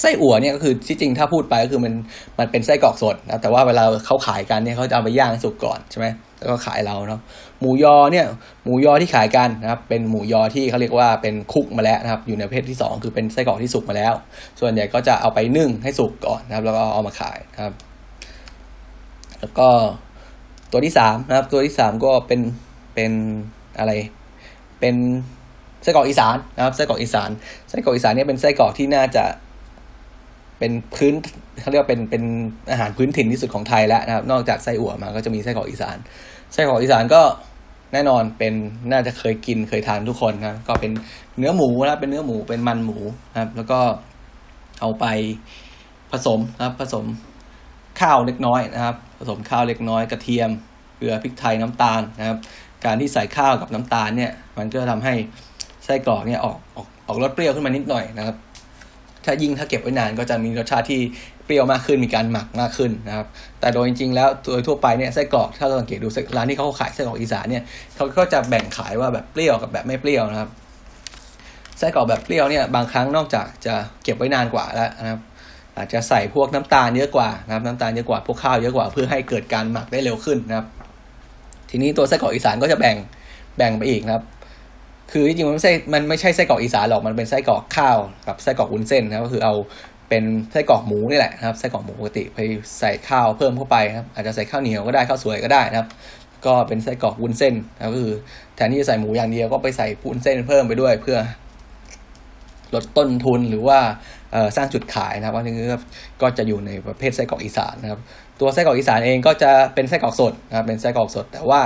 ไส้อั่วเนี่ยก็คือที่จริงถ้าพูดไปก็คือมันมันเป็นไส้กรอกสดนะแต่ว่าเวลาเขาขายกันเนี่ยเขาจะเอาไปย่างสุกก่อนใช่ไหมแล้วก็ขายเราเนาะหมูยอเนี่ยหมูยอที่ขายกันนะครับเป็นหมูยอที่เขาเรียกว่าเป็นคุกมาแล้วนะครับอยู่ในประเภทที่สองคือเป็นไส้กรอกที่สุกมาแล้ว ส่วนใหญ่ก็จะเอาไปนึ่งให้สุกก่อนนะครับ แล้วก็เอามาขายนะครับ แล้วก็ตัวที่สามนะครับ ตัวที่สามก็เป็นเป็นอะไร เป็นไส้กรอกอีสานนะครับไส้กรอกอีสานไส้กรอกอีสานเนี่ยเป็นไส้กรอกที่น่าจะ เป็นพื้นเขาเรียกว่าเป็นเป็นอาหารพื้นถิ่นที่สุดของไทยแล้วนะครับ นอกจากไส้อั่วมาก็จะมีไส้กรอกอีสานไส้กรอกอีสานก็แน่นอนเป็นน่าจะเคยกินเคยทานทุกคนนะก็เป็นเนื้อหมูนะเป็นเนื้อหมูเป็นมันหมูนะครับ แล้วก็เอาไปผสมนะครับ ผสมข้าวเล็กน้อยนะครับ ผสมข้าวเล็กน้อยกระเทียมเกลือพริกไทยน้ำตาลนะครับ การที่ใส่ข้าวกับน้ำตาลเนี่ย มันก็ทำให้ไส้กรอกเนี่ยออกออกออกรสเปรี้ยวขึ้นมานิดหน่อยนะครับ ถ้ายิ่งถ้าเก็บไว้นานก็จะมีรสชาติที่เปรี้ยวมากขึ้นมีการหมักมากขึ้นนะครับ แต่โดยจริงๆแล้วโดยทั่วไปเนี่ยไส้กรอกถ้าเราสังเกตดูร้านที่เขาขายไส้กรอกอีสานเนี่ยเขาก็จะแบ่งขายว่าแบบเปรี้ยวกับแบบไม่เปรี้ยวนะครับไส้กรอกแบบเปรี้ยวเนี่ยบางครั้งนอกจากจะเก็บไว้นานกว่าแล้วนะครับอาจจะใส่พวกน้ำตาลเยอะกว่านะครับน้ำตาลเยอะกว่าพวกข้าวเยอะกว่าเพื่อให้เกิดการหมักได้เร็วขึ้นนะครับ ทีนี้ตัวไส้กรอกอีสานก็จะแบ่งแบ่งไปอีกนะครับ คือจริงๆมันไม่ใช่มันไม่ใช่ไส้กรอกอีสานหรอกมันเป็นไส้กรอกข้าวกับไส้กรอกวุ้นเส้นนะก็คือเอาเป็นไส้กรอกหมูนี่แหละนะครับไส้กรอกหมูปกติไปใส่ข้าวเพิ่มเข้าไปครับอาจจะใส่ข้าวเหนียวก็ได้ข้าวสวยก็ได้นะครับ ก็เป็นไส้กรอกวุ้นเส้นนะก็คือแทนที่จะใส่หมูอย่างเดียวก็ไปใส่วุ้นเส้นเพิ่มไปด้วยเพื่อลดต้นทุนหรือว่าสร้างจุดขายนะครับวันนี้ก็จะอยู่ในประเภทไส้กรอกอีสานนะครับ ตัวไส้กรอกอีสานเองก็จะเป็นไส้กรอกสดนะครับเป็นไส้กรอกสด แต่ว่า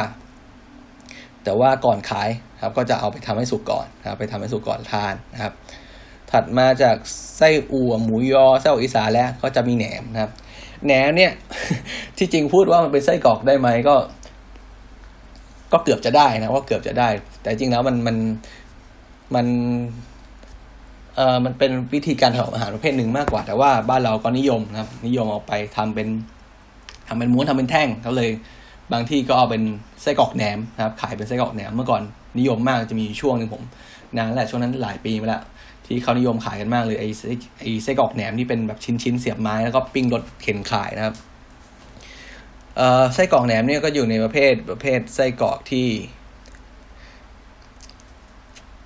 แต่ว่าก่อนขาย ครับ ก็จะเอาไปทำให้สุกก่อนนะครับ ไปทำให้สุกก่อนทานนะครับ ถัดมาจากไส้อั่วหมูยอไส้อั่วอีสานแล้วก็จะมีแหนมนะครับ แหนมเนี่ยที่จริงพูดว่ามันเป็นไส้กรอกได้ไหมก็ ก็เกือบจะได้นะว่าเกือบจะได้ แต่จริงแล้วมันมันมันเอ่อมันเป็นวิธีการทำอาหารประเภทหนึ่งมากกว่า แต่ว่าบ้านเราก็นิยมนะครับ นิยมเอาไปทำเป็นทำเป็นม้วนทำเป็นแท่งเขาเลย บางที่ก็เอาเป็นไส้กรอกแหนมนะครับขายเป็นไส้กรอกแหนมเมื่อก่อนนิยมมากจะมีช่วงหนึ่งผมนานแหละช่วงนั้นหลายปีมาแล้วที่เขานิยมขายกันมากเลยไอ้ไอ้ไส้กรอกแหนมที่เป็นแบบชิ้นชิ้นเสียบไม้แล้วก็ปิ้งรถเข็นขายนะครับเอ่อไส้กรอกแหนมเนี่ยก็อยู่ในประเภทประเภทไส้กรอกที่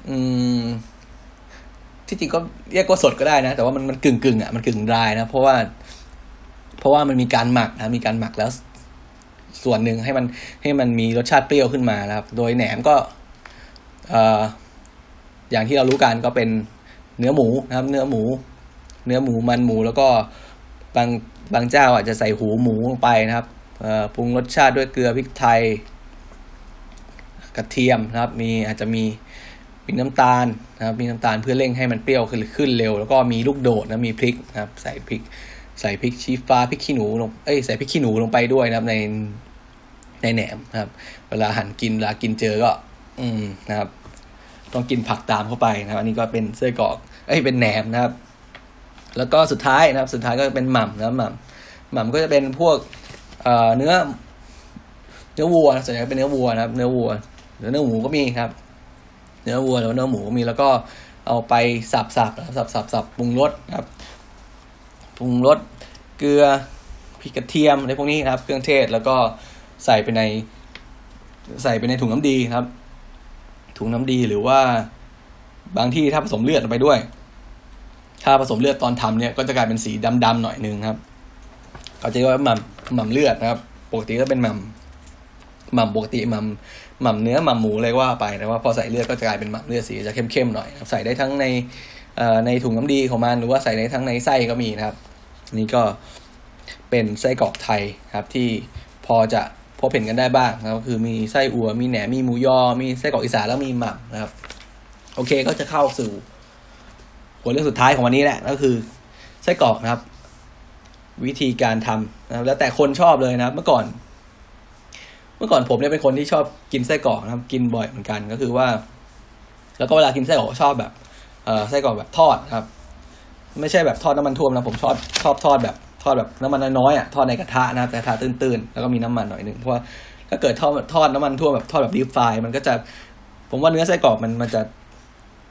อืมที่จริงก็เรียกว่าสดก็ได้นะ แต่ว่ามันมันกึ่งกึ่งอะมันกึ่งดรายนะ เพราะว่า เพราะว่ามันมีการหมักนะมีการหมักแล้ว ส่วนหนึ่งให้มันให้มันมีรสชาติเปรี้ยวขึ้นมานะครับ โดยแหนมก็เอ่ออย่างที่เรารู้กันก็เป็นเนื้อหมูนะครับ เนื้อหมู เนื้อหมูมันหมูแล้วก็บางบางเจ้าอาจจะใส่หูหมูลงไปนะครับปรุงรสชาติด้วยเกลือพริกไทย กระเทียมนะครับ มีอาจจะมีมีน้ำตาลนะครับ มีน้ำตาลเพื่อเร่งให้มันเปรี้ยวขึ้นขึ้นเร็ว แล้วก็มีลูกโดดนะมีพริกนะครับ ใส่พริก ใส่พริกชี้ฟ้าพริกขี้หนูลงเอ้ยใส่พริกขี้หนูลงไปด้วยนะครับใน ในแหนมนะครับ เวลาหั่นกินเวลากินเจอก็ อืมนะครับ ต้องกินผักตามเข้าไปนะครับ อันนี้ก็เป็นเสื้อกอกเอ้ยเป็นแหนมนะครับ แล้วก็สุดท้ายนะครับ สุดท้ายก็เป็นหม่ำนะครับหม่ำหม่ำก็จะเป็นพวกเอ่อเนื้อ เนื้อวัวส่วนใหญ่เป็นเนื้อวัวนะครับ เนื้อวัวหรือเนื้อหมูก็มีครับ เนื้อวัวหรือเนื้อหมูก็มีแล้วก็เอาไปสับสับสับสับสับปรุงรสครับปรุงรสเกลือพริกกระเทียมอะไรพวกนี้นะครับ เครื่องเทศแล้วก็ ใส่ไปใน ใส่ไปในถุงน้ำดีครับ ถุงน้ำดีหรือว่าบางที่ถ้าผสมเลือดไปด้วย ถ้าผสมเลือดตอนทำเนี่ยก็จะกลายเป็นสีดำๆหน่อยนึงครับเขาจะเรียกว่าหม่ำหม่ำเลือดนะครับ ปกติก็เป็นหม่ำหม่ำปกติหม่ำหม่ำเนื้อหม่ำหมูเลยว่าไปแต่ว่าพอใส่เลือดก็จะกลายเป็นหม่ำเลือดสีจะเข้มๆหน่อยใส่ได้ทั้งในเอ่อในถุงน้ำดีของมันหรือว่าใส่ได้ทั้งในไส้ก็มีนะครับ นี่ก็เป็นไส้กรอกไทยครับที่พอจะ พบเห็นกันได้บ้างนะครับก็คือมีไส้อั่วมีแหนมมีหมูยอ มีไส้กรอกอีสานแล้วมีหม่ำนะครับ โอเคก็จะเข้าสู่หัวเรื่องสุดท้ายของวันนี้แหละก็คือไส้กรอกนะครับ วิธีการทำนะครับ แล้วแต่คนชอบเลยนะครับ เมื่อก่อน เมื่อก่อนผมเนี่ยเป็นคนที่ชอบกินไส้กรอกนะครับ กินบ่อยเหมือนกันก็คือว่า แล้วก็เวลากินไส้กรอกชอบแบบเอ่อไส้กรอกแบบทอดนะครับ ไม่ใช่แบบทอดน้ำมันท่วมนะผมชอบชอบทอดแบบ อดแบบน้ำมันน้อยๆอะทอดในกระทะนะครับแต่กระทะตื้นๆแล้วก็มีน้ำมันหน่อยหนึ่งเพราะว่าถ้าเกิดทอดทอดน้ำมันท่วมแบบทอดแบบดีฟายมันก็จะ ผมว่าเนื้อไส้กรอกมันมันจะ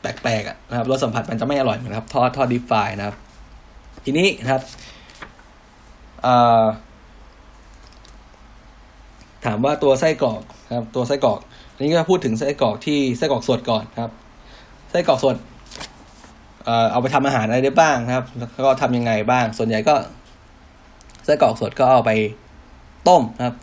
แปลกๆอะนะครับรสสัมผัสมันจะไม่อร่อยเหมือนครับ ทอดทอดดีฟายนะครับ ทีนี้นะครับถามว่าตัวไส้กรอกครับ ตัวไส้กรอกอันนี้ก็พูดถึงไส้กรอกที่ไส้กรอกสดก่อนครับ ไส้กรอกสดเอาไปทำอาหารอะไรได้บ้างนะครับ แล้วก็ทำยังไงบ้าง ส่วนใหญ่ก็ ไส้กรอกสดก็เอาไปต้มนะครับ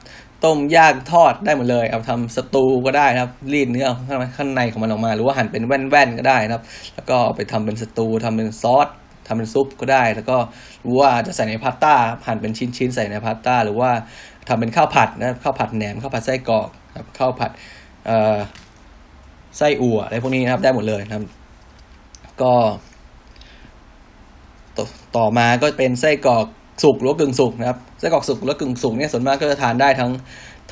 ต้มย่างทอดได้หมดเลย เอาทำสตูก็ได้นะครับ รีดเนื้อข้างในของมันออกมา หรือว่าหั่นเป็นแว่นๆก็ได้นะครับ แล้วก็เอาไปทำเป็นสตูทำเป็นซอสทำเป็นซุปก็ได้ แล้วก็รือว่าจะใส่ในพาสต้าหั่นเป็นชิ้นๆใส่ในพาสต้า หรือว่าทำเป็นข้าวผัดนะครับข้าวผัดแหนมข้าวผัดไส้กรอกครับข้าวผัดไส้อั่วอะไรพวกนี้นะครับ ได้หมดเลยนะครับ ก็ ต่อมาก็เป็นไส้กรอก สุกหรือว่ากึ่งสุกนะครับไส้กรอกสุกหรือว่ากึ่งสุกเนี่ยส่วนมากก็จะทานได้ทั้ง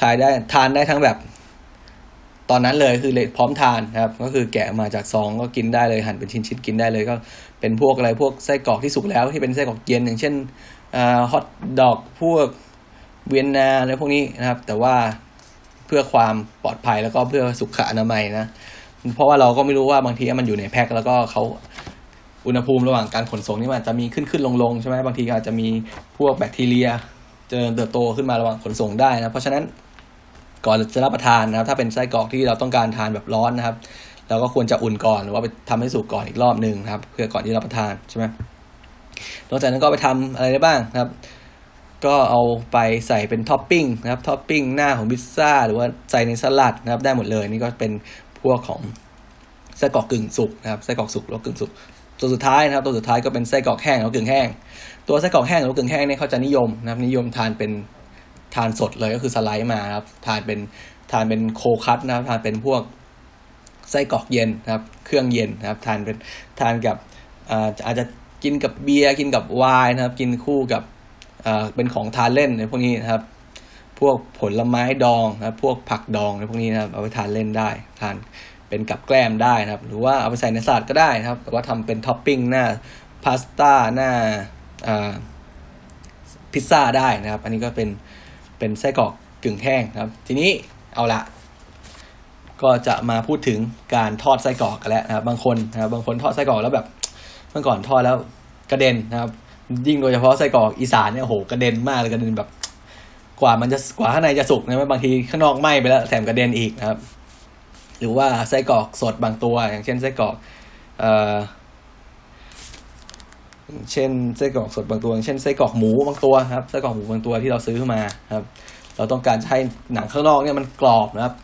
ทานได้ทานได้ทั้งแบบ ตอนนั้นเลยคือเลยพร้อมทานนะครับ ก็คือแกะมาจากซองก็กินได้เลยหั่นเป็นชิ้นๆกินได้เลยก็เป็นพวกอะไรพวกไส้กรอกที่สุกแล้วที่เป็นไส้กรอกเย็นอย่างเช่นฮอทดอกพวกเวียนนาอะไรพวกนี้นะครับ แต่ว่าเพื่อความปลอดภัยแล้วก็เพื่อสุขอนามัยนะเพราะว่าเราก็ไม่รู้ว่าบางทีมันอยู่ในแพ็คแล้วก็เขา อุณหภูมิระหว่างการขนส่งนี่มันจะมีขึ้นขึ้นลงลงใช่ไหมบางทีอาจจะมีพวกแบคทีเรียเจริญเติบโตขึ้นมาระหว่างขนส่งได้นะเพราะฉะนั้นก่อนจะรับประทานนะครับ ถ้าเป็นไส้กรอกที่เราต้องการทานแบบร้อนนะครับเราก็ควรจะอุ่นก่อนหรือว่าไปทำให้สุกก่อนอีกรอบหนึ่งนะครับ เพื่อก่อนที่รับประทานใช่ไหมนอกจากนั้นก็ไปทำอะไรได้บ้างครับ ก็เอาไปใส่เป็นท็อปปิ้งนะครับท็อปปิ้งหน้าของพิซซ่าหรือว่าใส่ในสลัดนะครับ ได้หมดเลย นี่ก็เป็นพวกของไส้กรอกกึ่งสุกนะครับไส้กรอกสุกหรือว่ากึ่งสุก ตัวสุดท้ายนะครับตัวสุดท้ายก็เป็นไส้กรอกแห้งหรือกึ่งแห้ง ตัวไส้กรอกแห้งหรือกึ่งแห้งเนี่ยเขาจะนิยมนะครับนิยมทานเป็นทานสดเลยก็คือสไลด์มาครับทานเป็นทานเป็น cold cut นะครับทานเป็นพวกไส้กรอกเย็นนะครับ เครื่องเย็นนะครับ ทานเป็นทานกับอาจจะกินกับเบียร์กินกับไวน์นะครับ กินคู่กับเป็นของทานเล่นในพวกนี้นะครับ พวกผลไม้ดองนะครับพวกผักดองในพวกนี้นะครับเอาไปทานเล่นได้ทาน เป็นกับแกล้มได้นะครับ หรือว่าเอาไปใส่ในสลัดก็ได้นะครับ แต่ว่าทำเป็นท็อปปิ้งหน้าพาสต้าหน้าพิซซ่าได้นะครับ อันนี้ก็เป็นเป็นไส้กรอกกึ่งแห้งครับ ทีนี้เอาละก็จะมาพูดถึงการทอดไส้กรอกกันแล้วนะครับ บางคนนะครับบางคนทอดไส้กรอกแล้วแบบ เมื่อก่อนทอดแล้วกระเด็นนะครับ ยิ่งโดยเฉพาะไส้กรอกอีสานเนี่ยโอ้โหกระเด็นมากเลยกระเด็นแบบ กว่ามันจะกว่าข้างในจะสุกนะบางทีข้างนอกไหม้ไปแล้วแถมกระเด็นอีกนะครับ หรือว่าไส้กรอกสดบางตัว อย่างเช่นไส้กรอกเอ่อเช่นไส้กรอกสดบางตัวอย่างเช่นไส้กรอกหมูบางตัวครับไส้กรอกหมูบางตัวที่เราซื้อมาครับ เราต้องการจะให้หนังข้างนอกเนี่ยมันกรอบนะครับ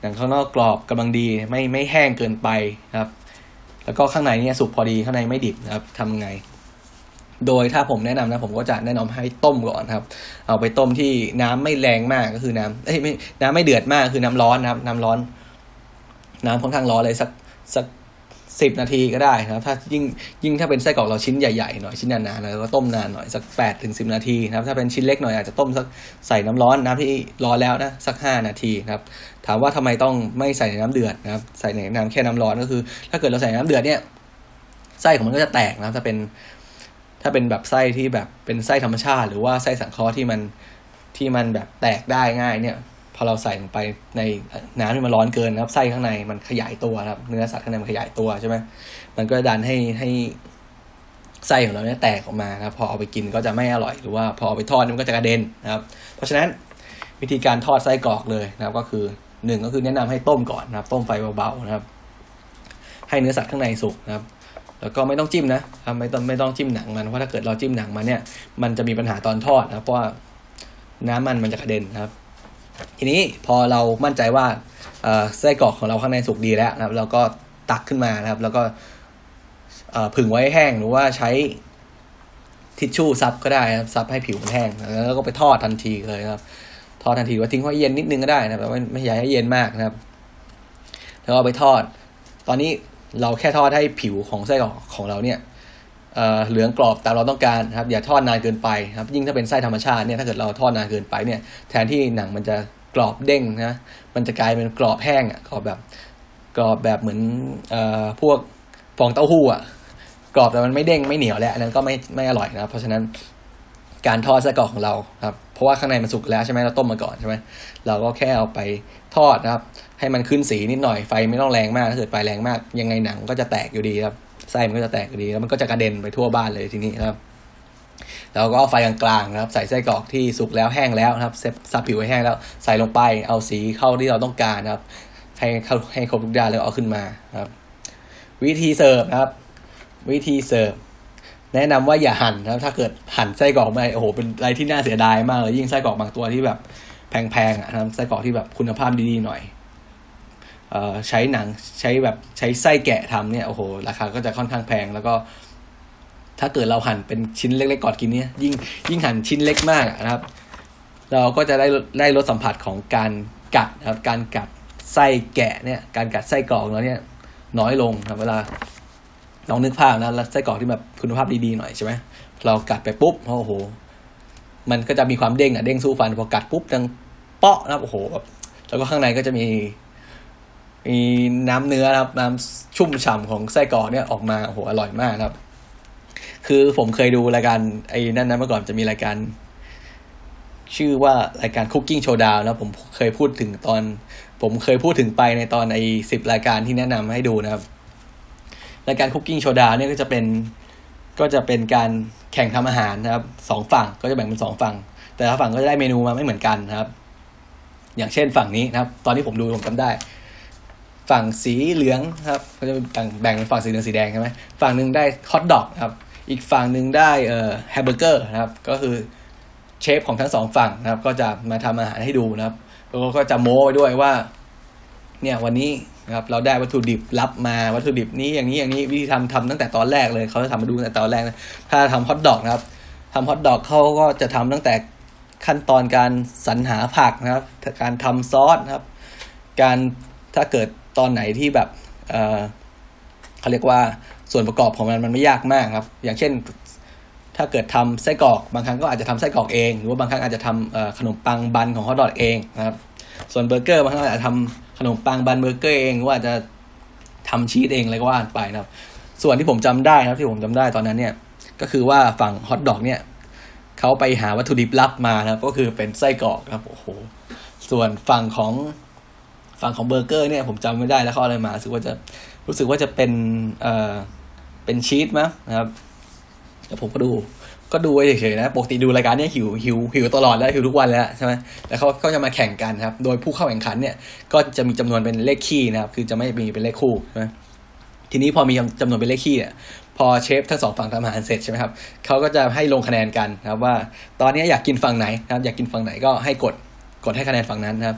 หนังข้างนอกกรอบกำลังดีไม่ไม่แห้งเกินไปครับ แล้วก็ข้างในเนี่ยสุกพอดีข้างในไม่ดิบนะครับทำไง โดยถ้าผมแนะนำนะผมก็จะแนะนำให้ต้มก่อนครับ เอาไปต้มที่น้ำไม่แรงมากก็คือน้ำเอ้ยไม่น้ำไม่เดือดมากคือน้ำร้อนนะครับ น้ำร้อน น้ำค่อนข้างร้อนเลยสักสักสิบนาทีก็ได้นะครับ ถ้ายิ่งยิ่งถ้าเป็นไส้กรอกเราชิ้นใหญ่ๆหน่อยชิ้นหนาๆแล้วก็ต้มนานหน่อยสักแปดถึงสิบนาทีนะครับ ถ้าเป็นชิ้นเล็กหน่อยอาจจะต้มสักใส่น้ำร้อนน้ำที่ร้อนแล้วนะสักห้านาทีนะครับถามว่าทำไมต้องไม่ใส่ในน้ำเดือดนะครับใส่ในน้ำแค่น้ำร้อนก็คือ ถ้าเกิดเราใส่น้ำเดือดเนี่ยไส้ของมันก็จะแตกนะครับถ้าเป็น ถ้าเป็นแบบไส้ที่แบบเป็นไส้ธรรมชาติ หรือว่าไส้สังเคราะห์ที่มันที่มันแบบแตกได้ง่ายเนี่ย พอเราใส่ลงไปในน้ำที่มันร้อนเกินนะครับไส้ข้างในมันขยายตัวนะครับ เนื้อสัตว์ข้างในมันขยายตัวใช่ไหมมันก็ดันให้ให้ไส้ของเราเนี่ยแตกออกมานะครับพอเอาไปกินก็จะไม่อร่อยหรือว่าพอเอาไปทอดมันก็จะกระเด็นนะครับ เพราะฉะนั้นวิธีการทอดไส้กรอกเลยนะครับ ก็คือหนึ่งก็คือแนะนำให้ต้มก่อนนะครับ ต้มไฟเบาๆนะครับ ให้เนื้อสัตว์ข้างในสุกนะครับแล้วก็ไม่ต้องจิ้มนะครับไม่ต้องไม่ต้องจิ้มหนังมันเพราะถ้าเกิดเราจิ้มหนังมันเนี่ย มันจะมีปัญหาตอนทอดนะเพราะว่าน้ำมันมันจะกระเด็นนะครับ ทีนี้พอเรามั่นใจว่าไส้กรอกของเราข้างในสุกดีแล้วนะครับเราก็ตักขึ้นมานะครับ แล้วก็ผึ่งไว้แห้งหรือว่าใช้ทิชชู่ซับก็ได้นะครับซับให้ผิวมันแห้งแล้วก็ไปทอดทันทีเลยครับทอดทันทีว่าทิ้งไว้เย็นนิดนึงก็ได้นะครับแต่ว่าไม่อยากให้เย็นมากนะครับ แล้วก็เอาไปทอด ตอนนี้เราแค่ทอดให้ผิวของไส้กรอกของเราเนี่ย เอ่อเหลืองกรอบตามเราต้องการครับอย่าทอดนานเกินไปครับยิ่งถ้าเป็นไส้ธรรมชาติเนี่ยถ้าเกิดเราทอดนานเกินไปเนี่ยแทนที่หนังมันจะกรอบเด้งนะมันจะกลายเป็นกรอบแห้งอะกรอบแบบกรอบแบบเหมือนเอ่อพวกฟองเต้าหู้อะกรอบแต่มันไม่เด้งไม่เหนียวแล้วอันนั้นก็ไม่ไม่อร่อยนะครับเพราะฉะนั้นการทอดไส้กรอกของเราครับเพราะว่าข้างในมันสุกแล้วใช่ไหมเราต้มมาก่อนใช่ไหมเราก็แค่เอาไปทอดนะครับ ให้มันขึ้นสีนิดหน่อยไฟไม่ต้องแรงมากถ้าเกิดไฟแรงมาก ยังไงหนังก็จะแตกอยู่ดีครับ ไส้มันก็จะแตกดีแล้วมันก็จะกระเด็นไปทั่วบ้านเลยทีนี้นะครับแล้วก็เอาไฟกลางๆนะครับ ใส่ไส้กรอกที่สุกแล้วแห้งแล้วนะครับเช็ดซับผิวให้แห้งแล้วใส่ลงไปเอาสีเท่าที่เราต้องการนะครับ ให้เข้าให้ครบทุกด้านแล้วเอาขึ้นมาครับ วิธีเสิร์ฟนะครับ วิธีเสิร์ฟแนะนำว่าอย่าหั่นนะครับ ถ้าเกิดหั่นไส้กรอกไปโอ้โหเป็นอะไรที่น่าเสียดายมากเลยยิ่งไส้กรอกบางตัวที่แบบแพงๆอะนะครับไส้กรอกที่แบบคุณภาพดีๆหน่อย ใช้หนังใช้แบบใช้ไส้แกะทำเนี่ยโอ้โหราคาก็จะค่อนข้างแพงแล้วก็ ถ้าเกิดเราหั่นเป็นชิ้นเล็กๆก่อนกินเนี่ยยิ่งยิ่งหั่นชิ้นเล็กมากนะครับ เราก็จะได้ได้รสสัมผัสของการกัดนะครับ การกัดไส้แกะเนี่ย การกัดไส้กรอกแล้วเนี่ย น้อยลงครับเวลาลองนึกภาพนะแล้วไส้กรอกที่แบบคุณภาพดีๆหน่อยใช่ไหมเรากัดไปปุ๊บโอ้โห มันก็จะมีความเด้งอะเด้งสู้ฟันพอกัดปุ๊บดังเปาะนะครับโอ้โหแบบแล้วก็ข้างในก็จะมี มีน้ำเนื้อครับ น้ำชุ่มฉ่ำของไส้กรอกเนี่ยออกมาโอ้โหอร่อยมากครับ คือผมเคยดูรายการไอ้นั่นนะเมื่อก่อนจะมีรายการ ชื่อว่ารายการ Cooking Showdown นะผมเคยพูดถึงตอน ผมเคยพูดถึงไปในตอนไอ้สิบรายการที่แนะนำให้ดูนะครับ รายการ Cooking Showdown เนี่ยก็จะเป็นก็จะเป็นการแข่งทำอาหารนะครับสองฝั่งก็จะแบ่งเป็นสองฝั่ง แต่ละฝั่งก็จะได้เมนูมาไม่เหมือนกันนะครับ อย่างเช่นฝั่งนี้นะครับ ตอนที่ผมดูผมจำได้ ฝั่งสีเหลืองครับก็จะแบ่งแบ่งเป็นฝั่งสีเหลืองสีแดงใช่ไหมฝั่งหนึ่งได้ฮอทดอกครับ อีกฝั่งหนึ่งได้เอ่อแฮมเบอร์เกอร์นะครับ ก็คือเชฟของทั้งสองฝั่งนะครับ ก็จะมาทำอาหารให้ดูนะครับแล้วก็จะโม้ไปด้วยว่า เนี่ยวันนี้นะครับเราได้วัตถุดิบรับมาวัตถุดิบนี้อย่างนี้อย่างนี้วิธีทำทำตั้งแต่ตอนแรกเลยเขาจะทำมาดูตั้งแต่ตอนแรกนะถ้าทำฮอทดอกนะครับทำฮอทดอกเขาก็จะทำตั้งแต่ขั้นตอนการสรรหาผักนะครับ การทำซอสนะครับ การถ้าเกิด ตอนไหนที่แบบเออเขาเรียกว่าส่วนประกอบของมันมันไม่ยากมากครับ อย่างเช่น ถ้าเกิดทำไส้กรอกบางครั้งก็อาจจะทำไส้กรอกเอง หรือว่าบางครั้งอาจจะทำขนมปัง bun ของฮอทดอกเองนะครับ ส่วนเบอร์เกอร์บางครั้งอาจจะทำขนมปัง bun เบอร์เกอร์เองหรือว่าจะทำชีสเองอะไรก็ว่าไปนะครับ ส่วนที่ผมจำได้นะครับที่ผมจำได้ตอนนั้นเนี่ย ก็คือว่าฝั่งฮอทดอกเนี่ยเขาไปหาวัตถุดิบลับมานะครับ ก็คือเป็นไส้กรอกครับโอ้โหส่วนฝั่งของ ฝั่งของเบอร์เกอร์เนี่ยผมจำไม่ได้แล้วเขาเออะไรมารู้สึกว่าจะรู้สึกว่าจะเป็นเอ่อเป็นชีสมั้งนะครับแล้วผมก็ดูก็ดูไว้เฉยๆนะปกติดูรายการเนี้ยหิวหิวหิวตลอดแล้วหิวทุกวันแล้วใช่ไหมแล้วเขาก็จะมาแข่งกันครับ โดยผู้เข้าแข่งขันเนี่ย ก็จะมีจำนวนเป็นเลขคี่นะครับ คือจะไม่มีเป็นเลขคู่ใช่ไหมทีนี้พอมีจำนวนเป็นเลขคี่เนี่ยพอเชฟทั้งสองฝั่งทำอาหารเสร็จใช่ไหมครับเขาก็จะให้ลงคะแนนกันนะครับว่า ตอนนี้อยากกินฝั่งไหนนะครับ อยากกินฝั่งไหนก็ให้กดกดให้คะแนนฝั่งนั้นนะครับ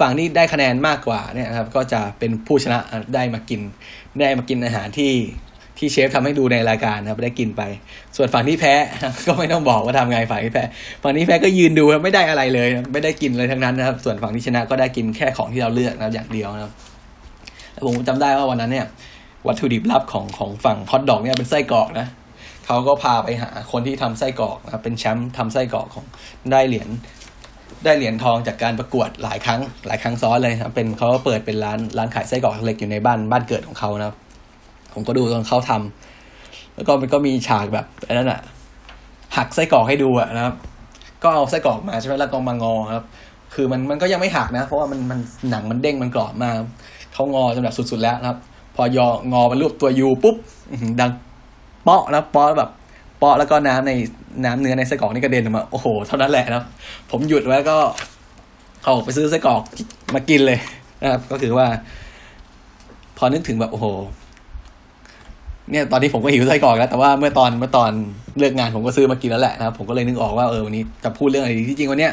ฝั่งที่ได้คะแนนมากกว่าเนี่ยครับก็จะเป็นผู้ชนะได้มากิน ได้มากินอาหารที่ที่เชฟทำให้ดูในรายการนะครับได้กินไป ส่วนฝั่งที่แพ้ก็ไม่ต้องบอกว่าทำไงฝั่งที่แพ้ฝั่งที่แพ้ก็ยืนดูไม่ได้อะไรเลย ไม่ได้กินเลยทั้งนั้นนะครับ ส่วนฝั่งที่ชนะก็ได้กินแค่ของที่เราเลือกนะอย่างเดียวนะครับผมจำได้ว่าวันนั้นเนี่ยวัตถุดิบลับของของฝั่งฮอตดอกเนี่ยเป็นไส้กรอกนะเขาก็พาไปหาคนที่ทำไส้กรอกนะเป็นแชมป์ทำไส้กรอกของได้เหรียญ ได้เหรียญทองจากการประกวดหลายครั้ง หลายครั้งซ้อนเลยครับเป็นเขาก็เปิดเป็นร้านร้านขายไส้กรอกเล็กอยู่ในบ้านบ้านเกิดของเขานะครับผมก็ดูตอนเขาทำแล้วก็มันก็มีฉากแบบอันนั้นอะหักไส้กรอกให้ดูอะนะครับ ก็เอาไส้กรอกมาใช่ไหมแล้วก็มางอครับ คือมันมันก็ยังไม่หักนะ เพราะว่ามันมันหนังมันเด้งมันกรอบมากเขางอจนแบบสุดๆแล้วนะครับ พอยองอมันรูปตัวยูปุ๊บดังเปาะแล้วเปาะแบบ ปาะแล้วก็น้ำในน้ำเนื้อในไส้กรอกนี่กระเด็นออกมา โอ้โห เท่านั้นแหละนะครับผมหยุดไว้ก็ออกไปซื้อไส้กรอกมากินเลยนะครับ ก็คือว่า พอนึกถึงแบบโอ้โห เนี่ยตอนนี้ผมก็หิวไส้กรอกแล้ว แต่ว่าเมื่อตอนเมื่อตอนเลิกงานผมก็ซื้อมากินแล้วแหละนะครับ ผมก็เลยนึกออกว่าเออวันนี้จะพูดเรื่องอะไรดีที่จริงวันเนี้ย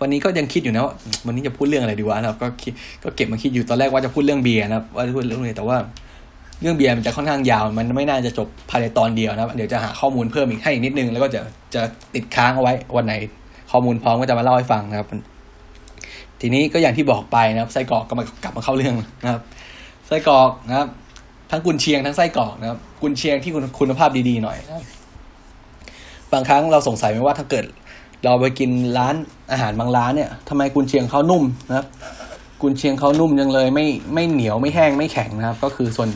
วันนี้ก็ยังคิดอยู่นะว่าวันนี้จะพูดเรื่องอะไรดีวะนะครับ ก็คิดก็เก็บมาคิดอยู่ตอนแรกว่าจะพูดเรื่องเบียร์นะครับ ว่าจะพูดเรื่องอะไรแต่ว่า เรื่องเบียร์มันจะค่อนข้างยาว มันไม่น่าจะจบภายในตอนเดียวนะครับ เดี๋ยวจะหาข้อมูลเพิ่มอีกให้อีกนิดนึง แล้วก็จะจะติดค้างเอาไว้วันไหน ข้อมูลพร้อมก็จะมาเล่าให้ฟังนะครับ ทีนี้ก็อย่างที่บอกไปนะครับ ไส้กรอกก็มากลับมาเข้าเรื่องนะครับ ไส้กรอกนะครับ ทั้งกุนเชียงทั้งไส้กรอกนะครับ กุนเชียงที่คุณคุณภาพดีๆหน่อยนะบางครั้งเราสงสัยไหมว่าถ้าเกิด เราไปกินร้านอาหารบางร้านเนี่ยทำไมกุนเชียงเขานุ่มนะครับกุนเชียงเขานุ่มจังเลยไม่ไม่เหนียวไม่แห้งไม่แข็งนะครับ ก็คือส่วน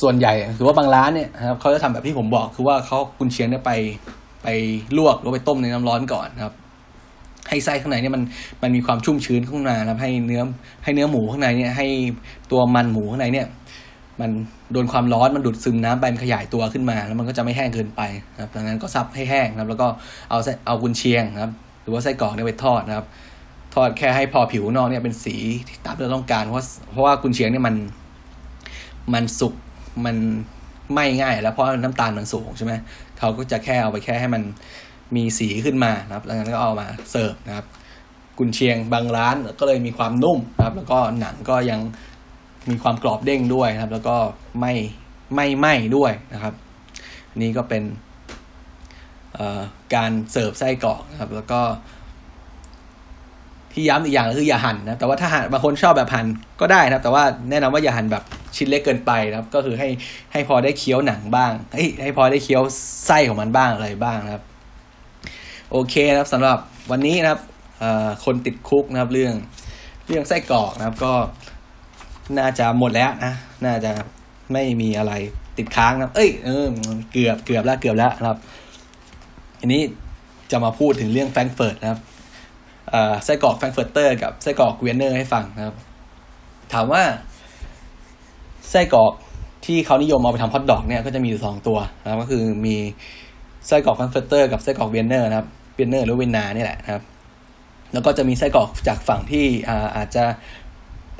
ส่วนใหญ่หรือว่าบางร้านเนี่ยนะครับเขาจะทำแบบที่ผมบอกคือว่าเขากุนเชียงเนี่ยไปไปลวกหรือไปต้มในน้ำร้อนก่อนนะครับ ให้ไส้ข้างในเนี่ยมันมันมีความชุ่มชื้นข้างในนะครับให้เนื้อให้เนื้อหมูข้างในเนี่ยให้ตัวมันหมูข้างในเนี่ย มันโดนความร้อนมันดูดซึมน้ำไปมันขยายตัวขึ้นมา แล้วมันก็จะไม่แห้งเกินไปนะครับดังนั้นก็ซับให้แห้งนะครับ แล้วก็เอาไส้เอากุนเชียงนะครับ หรือว่าไส้กรอกเนี่ยไปทอดนะครับ ทอดแค่ให้พอผิวนอกเนี่ยเป็นสีตามที่เราต้องการเพราะเพราะว่ากุนเชียงเนี่ยมันมันสุก มันไหม่ง่าย แล้วเพราะน้ำตาลมันสูงใช่ไหมเขาก็จะแค่เอาไปแค่ให้มันมีสีขึ้นมานะครับแล้วนั้นก็เอามาเสิร์ฟนะครับ กุนเชียงบางร้านก็เลยมีความนุ่มนะครับ แล้วก็หนังก็ยังมีความกรอบเด้งด้วยนะครับ แล้วก็ไม่ไม่ไหม้ด้วยนะครับ นี่ก็เป็นการเสิร์ฟไส้กรอกนะครับ แล้วก็ ที่ย้ำอีกอย่างคืออย่าหั่นนะแต่ว่าถ้าหั่นบางคนชอบแบบหั่นก็ได้นะครับ แต่ว่าแนะนำว่าอย่าหั่นแบบชิ้นเล็กเกินไปนะครับ ก็คือให้ให้พอได้เคี้ยวหนังบ้างให้ให้พอได้เคี้ยวไส้ของมันบ้างอะไรบ้างนะครับ โอเคนะครับสำหรับวันนี้นะครับคนติดคุกนะครับ เรื่องเรื่องไส้กรอกนะครับ ก็น่าจะหมดแล้วนะน่าจะไม่มีอะไรติดค้างนะเอ้ยเออเกือบเกือบแล้วเกือบแล้วนะครับ อันนี้จะมาพูดถึงเรื่องแฟรงเฟิร์ตนะครับ ไส้กรอกแฟรงเฟิร์เตอร์กับไส้กรอกเวียนเนอร์ให้ฟังนะครับ ถามว่าไส้กรอกที่เขานิยมเอาไปทำฮอทดอกเนี่ยก็จะมีอยู่สองตัวนะครับก็คือมีไส้กรอกแฟรงเฟิร์เตอร์กับไส้กรอกเวียนเนอร์นะครับเวียนเนอร์หรือเวียนนานี่แหละนะครับ แล้วก็จะมีไส้กรอกจากฝั่งที่อาอาจจะ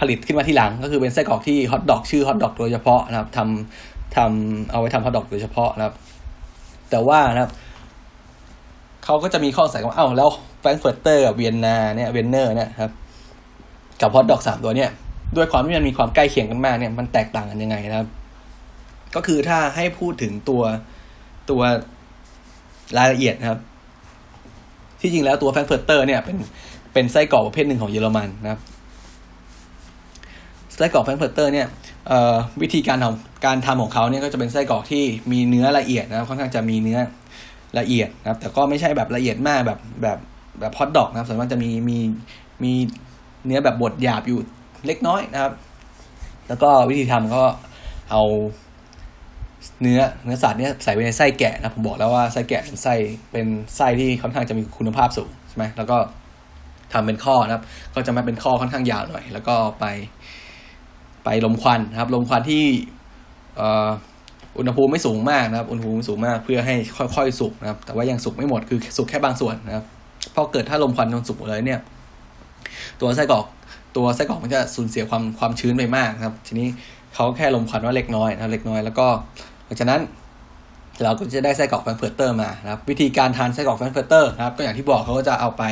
ผลิตขึ้นมาทีหลัง ก็คือเป็นไส้กรอกที่ฮอทดอกชื่อฮอทดอกโดยเฉพาะนะครับทำทำเอาไว้ทำฮอทดอกโดยเฉพาะนะครับ แต่ว่านะครับ เขาก็จะมีข้อสงสัยว่าเอ้าแล้วแฟรงเฟิร์เตอร์กับเวียนนาเนี่ยเวียนเนอร์เนี่ยครับกับฮอทดอกสามตัวเนี่ย ด้วยความที่มันมีความใกล้เคียงกันมากเนี่ยมันแตกต่างกันยังไงนะครับ ก็คือถ้าให้พูดถึงตัวตัวรายละเอียดนะครับ ที่จริงแล้วตัวแฟรงเฟิร์เตอร์เนี่ยเป็นเป็นไส้กรอกประเภทหนึ่งของเยอรมันนะครับไส้กรอกแฟรงเฟิร์เตอร์เนี่ยวิธีการทำการทำของเขาเนี่ยก็จะเป็นไส้กรอกที่มีเนื้อละเอียดนะครับค่อนข้างจะมีเนื้อ ละเอียดนะครับ แต่ก็ไม่ใช่แบบละเอียดมากแบบแบบแบบฮอตดอกนะครับส่วนมากจะมีมีมีเนื้อแบบบดหยาบอยู่เล็กน้อยนะครับ แล้วก็วิธีทำก็เอาเนื้อเนื้อสัตว์เนี่ยใส่ไว้ในไส้แกะนะผมบอกแล้วว่าไส้แกะเป็นไส้เป็นไส้ที่ค่อนข้างจะมีคุณภาพสูงใช่ไหมแล้วก็ทำเป็นข้อนะครับ ก็จะมาเป็นข้อค่อนข้างยาวหน่อย แล้วก็ไป ไปรมควันนะครับ รมควันที่ อุณหภูมิไม่สูงมากนะครับ อุณหภูมิไม่สูงมากเพื่อให้ค่อยๆ สุกนะครับ แต่ว่ายังสุกไม่หมดคือสุกแค่บางส่วนนะครับเพราะเกิดถ้ารมควันจนสุกหมดเลยเนี่ย ตัวไส้กรอกตัวไส้กรอกมันจะสูญเสียความความชื้นไปมากนะครับ ทีนี้เขาแค่รมควันว่าเล็กน้อยนะเล็กน้อยแล้วก็หลังจากนั้นเราก็จะได้ไส้กรอกแฟรงเฟิร์เตอร์มานะครับ วิธีการทานไส้กรอกแฟรงเฟิร์เตอร์นะครับ ก็อย่างที่บอกเขาก็จะเอาไป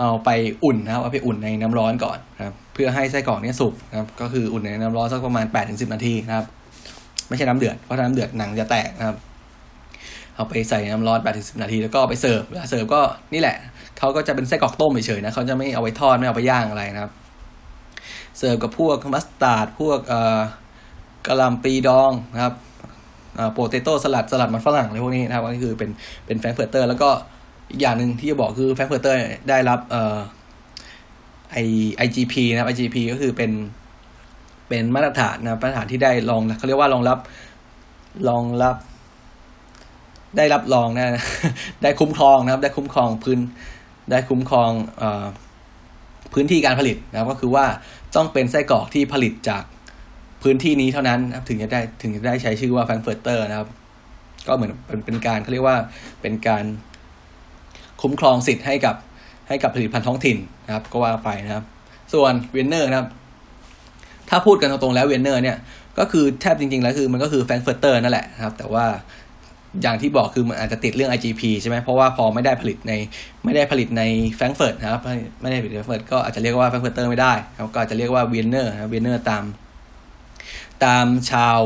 เอาไปอุ่นนะครับเอาไปอุ่นในน้ำร้อนก่อนนะครับ เพื่อให้ไส้กรอกเนี้ยสุกนะครับ ก็คืออุ่นในน้ำร้อนสักประมาณ8 ถึงสิบนาทีนะครับ ไม่ใช่น้ำเดือด เพราะน้ำเดือดหนังจะแตกนะครับ เอาไปใส่น้ำร้อน8 ถึงสิบนาทีแล้วก็ไปเสิร์ฟเวลาเสิร์ฟก็นี่แหละเขาก็จะเป็นไส้กรอกต้มเฉยๆนะเขาจะไม่เอาไปทอดไม่เอาไปย่างอะไรนะครับ เสิร์ฟกับพวกมัสตาร์ดพวกเอ่อกะหล่ำปีดองนะครับ potato salad สลัดมันฝรั่งอะไรพวกนี้นะครับก็คือเป็นเป็นแฟรงเฟิร์เตอร์แล้วก็อีกอย่างหนึ่งที่จะบอกคือแฟรงเฟิร์เตอร์ได้รับเอ่อไอ IGP นะครับ IGP ก็คือเป็น เป็นมาตรฐานนะมาตรฐานที่ได้รองเขาเรียกว่ารองรับรองรับ ได้รับรองนะ ได้คุ้มครองนะครับ ได้คุ้มครองพื้น ได้คุ้มครองอพื้นที่การผลิตนะครับ ก็คือว่าต้องเป็นไส้กรอกที่ผลิตจากพื้นที่นี้เท่านั้นนะครับ ถึงจะได้ถึงจะได้ใช้ชื่อว่าแฟรงเฟิร์เตอร์นะครับ ก็เหมือนเป็นเป็นการเขาเรียกว่าเป็นการคุ้มครองสิทธิ์ให้กับให้กับผลิตภัณฑ์ท้องถิ่นนะครับ ก็ว่าไปนะครับ ส่วนเวนเนอร์นะครับ ถ้าพูดกันตรงๆแล้วเวนเนอร์เนี่ยก็คือแทบจริงๆแล้วคือมันก็คือแฟรงเฟิร์เตอร์นั่นแหละนะครับ แต่ว่าอย่างที่บอกคือมันอาจจะติดเรื่อง IGP ใช่ไหมเพราะว่าพอไม่ได้ผลิตในไม่ได้ผลิตในแฟรงเฟิร์ตนะครับไม่ได้ผลิตแฟรงเฟิร์ตก็อาจจะเรียกว่าแฟรงเฟิร์เตอร์ไม่ได้ครับก็อาจจะเรียกว่าเวนเนอร์นะเวนเนอร์ตาม ตามชาว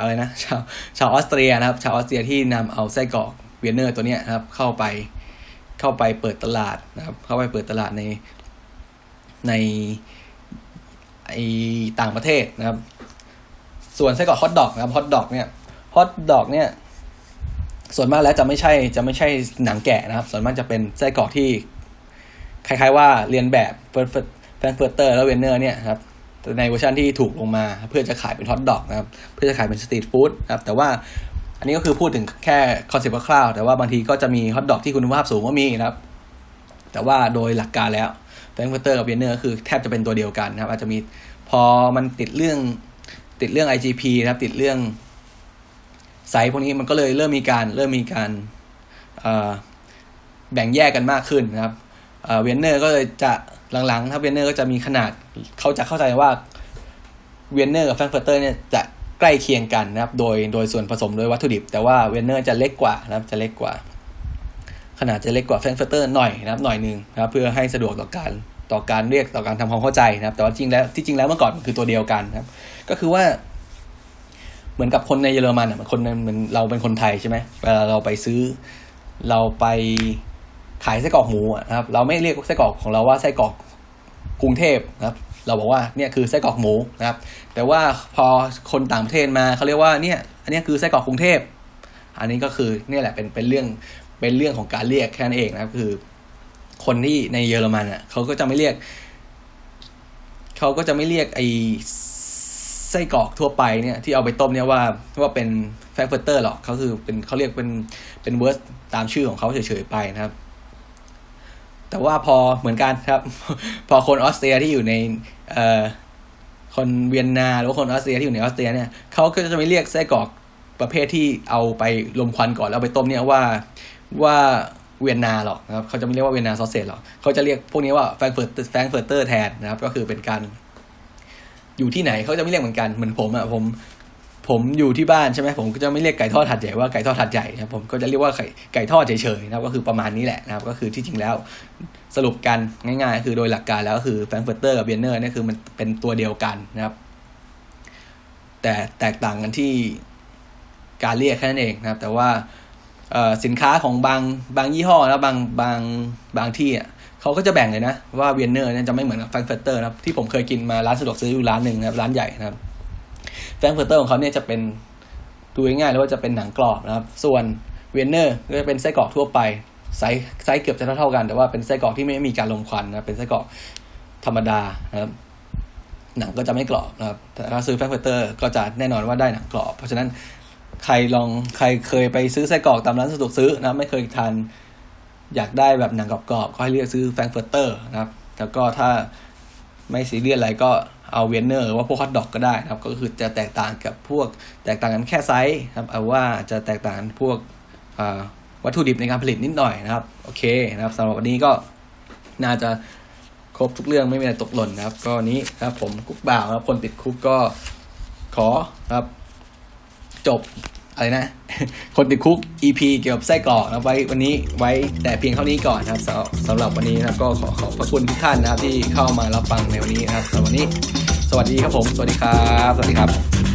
อะไรนะชาวชาวออสเตรียนะครับ ชาวออสเตรียที่นำเอาไส้กรอกเวนเนอร์ตัวเนี้ยนะครับ เข้าไปเข้าไปเปิดตลาดนะครับ เข้าไปเปิดตลาดในใน ไอต่างประเทศนะครับ ส่วนไส้กรอกฮอทดอกนะครับฮอทดอกเนี่ยฮอทดอกเนี่ย ส่วนมากแล้วจะไม่ใช่จะไม่ใช่หนังแกะนะครับ ส่วนมากจะเป็นไส้กรอกที่ คล้ายๆว่าเรียนแบบเฟิร์frankfurter แล้ว wiener เนี่ยครับในเวอร์ชันที่ถูกลงมาเพื่อจะขายเป็นฮอทดอกนะครับ เพื่อจะขายเป็นสตรีทฟู้ดนะครับ แต่ว่าอันนี้ก็คือพูดถึงแค่คอนเซ็ปต์คร่าวๆแต่ว่าบางทีก็จะมีฮอทดอกที่คุณภาพสูงก็มีนะครับ แต่ว่าโดยหลักการแล้ว frankfurter กับ wiener คือแทบจะเป็นตัวเดียวกันนะครับ อาจจะมีพอมันติดเรื่องติดเรื่อง IGP นะครับ ติดเรื่องไซส์พวกนี้มันก็เลยเริ่มมีการเริ่มมีการแบ่งแยกกันมากขึ้นนะครับ wiener ก็เลยจะหลังๆถ้า wiener ก็จะมีขนาดเขาจะเข้าใจว่า wiener กับ frankfurter เนี่ยจะใกล้เคียงกันนะครับ โดยโดยส่วนผสมโดยวัตถุดิบ แต่ว่า wiener จะเล็กกว่านะครับจะเล็กกว่า ขนาดจะเล็กกว่า frankfurter หน่อยนะครับหน่อยหนึ่งนะครับเพื่อให้สะดวกต่อการต่อการเรียกต่อการทำความเข้าใจนะครับ แต่ว่าจริงแล้วที่จริงแล้วเมื่อก่อนมันคือตัวเดียวกันนะครับ ก็คือว่าเหมือนกับคนในเยอรมันอะคนเหมือนเราเป็นคนไทยใช่ไหมเวลาเราไปซื้อเราไปขายไส้กรอกหมูนะครับ เราไม่เรียกไส้กรอกของเราว่าไส้กรอกกรุงเทพนะครับ เราบอกว่าเนี่ยคือไส้กรอกหมูนะครับ แต่ว่าพอคนต่างประเทศมาเขาเรียกว่าเนี่ย อันนี้คือไส้กรอกกรุงเทพอันนี้ก็คือเนี่ยแหละเป็นเป็นเรื่อง เป็นเรื่องของการเรียกแค่นั้นเองนะครับคือ คนที่ในเยอรมันอะเขาก็จะไม่เรียกเขาก็จะไม่เรียกไอไส้กรอกทั่วไปเนี่ยที่เอาไปต้มเนี่ยว่าว่าเป็น frankfurter หรอกเขาคือเป็นเขาเรียกเป็นเป็น Wurst ตามชื่อของเขาเฉยๆไปนะครับ แต่ว่าพอเหมือนกันครับ พอคนออสเตรียที่อยู่ในเอ่อคนเวียนนาหรือคนออสเตรียที่อยู่ในออสเตรียเนี่ยเขาก็จะไม่เรียกไส้กรอกประเภทที่เอาไปลมควันก่อนแล้วไปต้มเนี่ยว่า ว่าเวียนนาหรอกนะครับเขาจะไม่เรียกว่า Vienna sausage หรอกเขาจะเรียกพวกนี้ว่า frankfurt frankfurter แทนนะครับ ก็คือเป็นการอยู่ที่ไหนเขาจะไม่เรียกเหมือนกันเหมือนผมอะผม ผมอยู่ที่บ้านใช่ไหมผมก็จะไม่เรียกไก่ทอดหาดใหญ่ว่าไก่ทอดหาดใหญ่ครับผมก็จะเรียกว่าไก่ไก่ทอดเฉยๆนะครับก็คือประมาณนี้แหละนะครับ ก็คือที่จริงแล้วสรุปกันง่ายๆ คือโดยหลักการแล้วคือ frankfurter กับ wiener นี่คือมันเป็นตัวเดียวกันนะครับ แต่แตกต่างกันที่การเรียกแค่นั้นเองนะครับ แต่ว่า สินค้าของบางบางยี่ห้อแล้วบางบางบางที่อะเขาก็จะแบ่งเลยนะว่า wiener เนี่ยจะไม่เหมือนกับ frankfurter นะครับที่ผมเคยกินมาร้านสะดวกซื้ออยู่ร้านหนึ่งนะครับร้านใหญ่นะครับ frankfurter ของเขาเนี่ยจะเป็นดูง่ายๆเลยว่าจะเป็นหนังกรอบนะครับ ส่วน wiener ก็จะเป็นไส้กรอกทั่วไปไซส์ไซส์เกือบจะเท่าๆกัน แต่ว่าเป็นไส้กรอกที่ไม่มีการลมควันนะเป็นไส้กรอกธรรมดานะครับหนังก็จะไม่กรอบนะครับแต่ถ้าซื้อ frankfurter ก็จะแน่นอนว่าได้หนังกรอบ เพราะฉะนั้น ใครลองใครเคยไปซื้อไส้กรอกตามร้านสะดวกซื้อนะไม่เคยทานอยากได้แบบหนังกรอบๆก็ให้เรียกซื้อ frankfurter นะครับ แล้วก็ถ้าไม่ซีเรียสอะไรก็เอา wiener หรือว่าพวกฮอทดอกก็ได้นะครับ ก็คือจะแตกต่างกับพวกแตกต่างกันแค่ไซส์นะครับเอาว่าจะแตกต่างกันพวกวัตถุดิบในการผลิตนิดหน่อยนะครับ โอเคนะครับสำหรับวันนี้ก็น่าจะครบทุกเรื่องไม่มีอะไรตกหล่นนะครับ ก็นี้ครับผมกุ๊กบ่าวครับคนติด Cook ก็ขอครับ จบอะไรนะ คนติดคุก EP เกี่ยวกับไส้กรอกนะไว้วันนี้ไว้แต่เพียงเท่านี้ก่อนนะครับสำหรับสำหรับวันนี้นะครับก็ขอขอบพระคุณทุกท่านนะครับที่เข้ามารับฟังในวันนี้นะครับสำหรับวันนี้ สวัสดีครับผม สวัสดีครับ สวัสดีครับ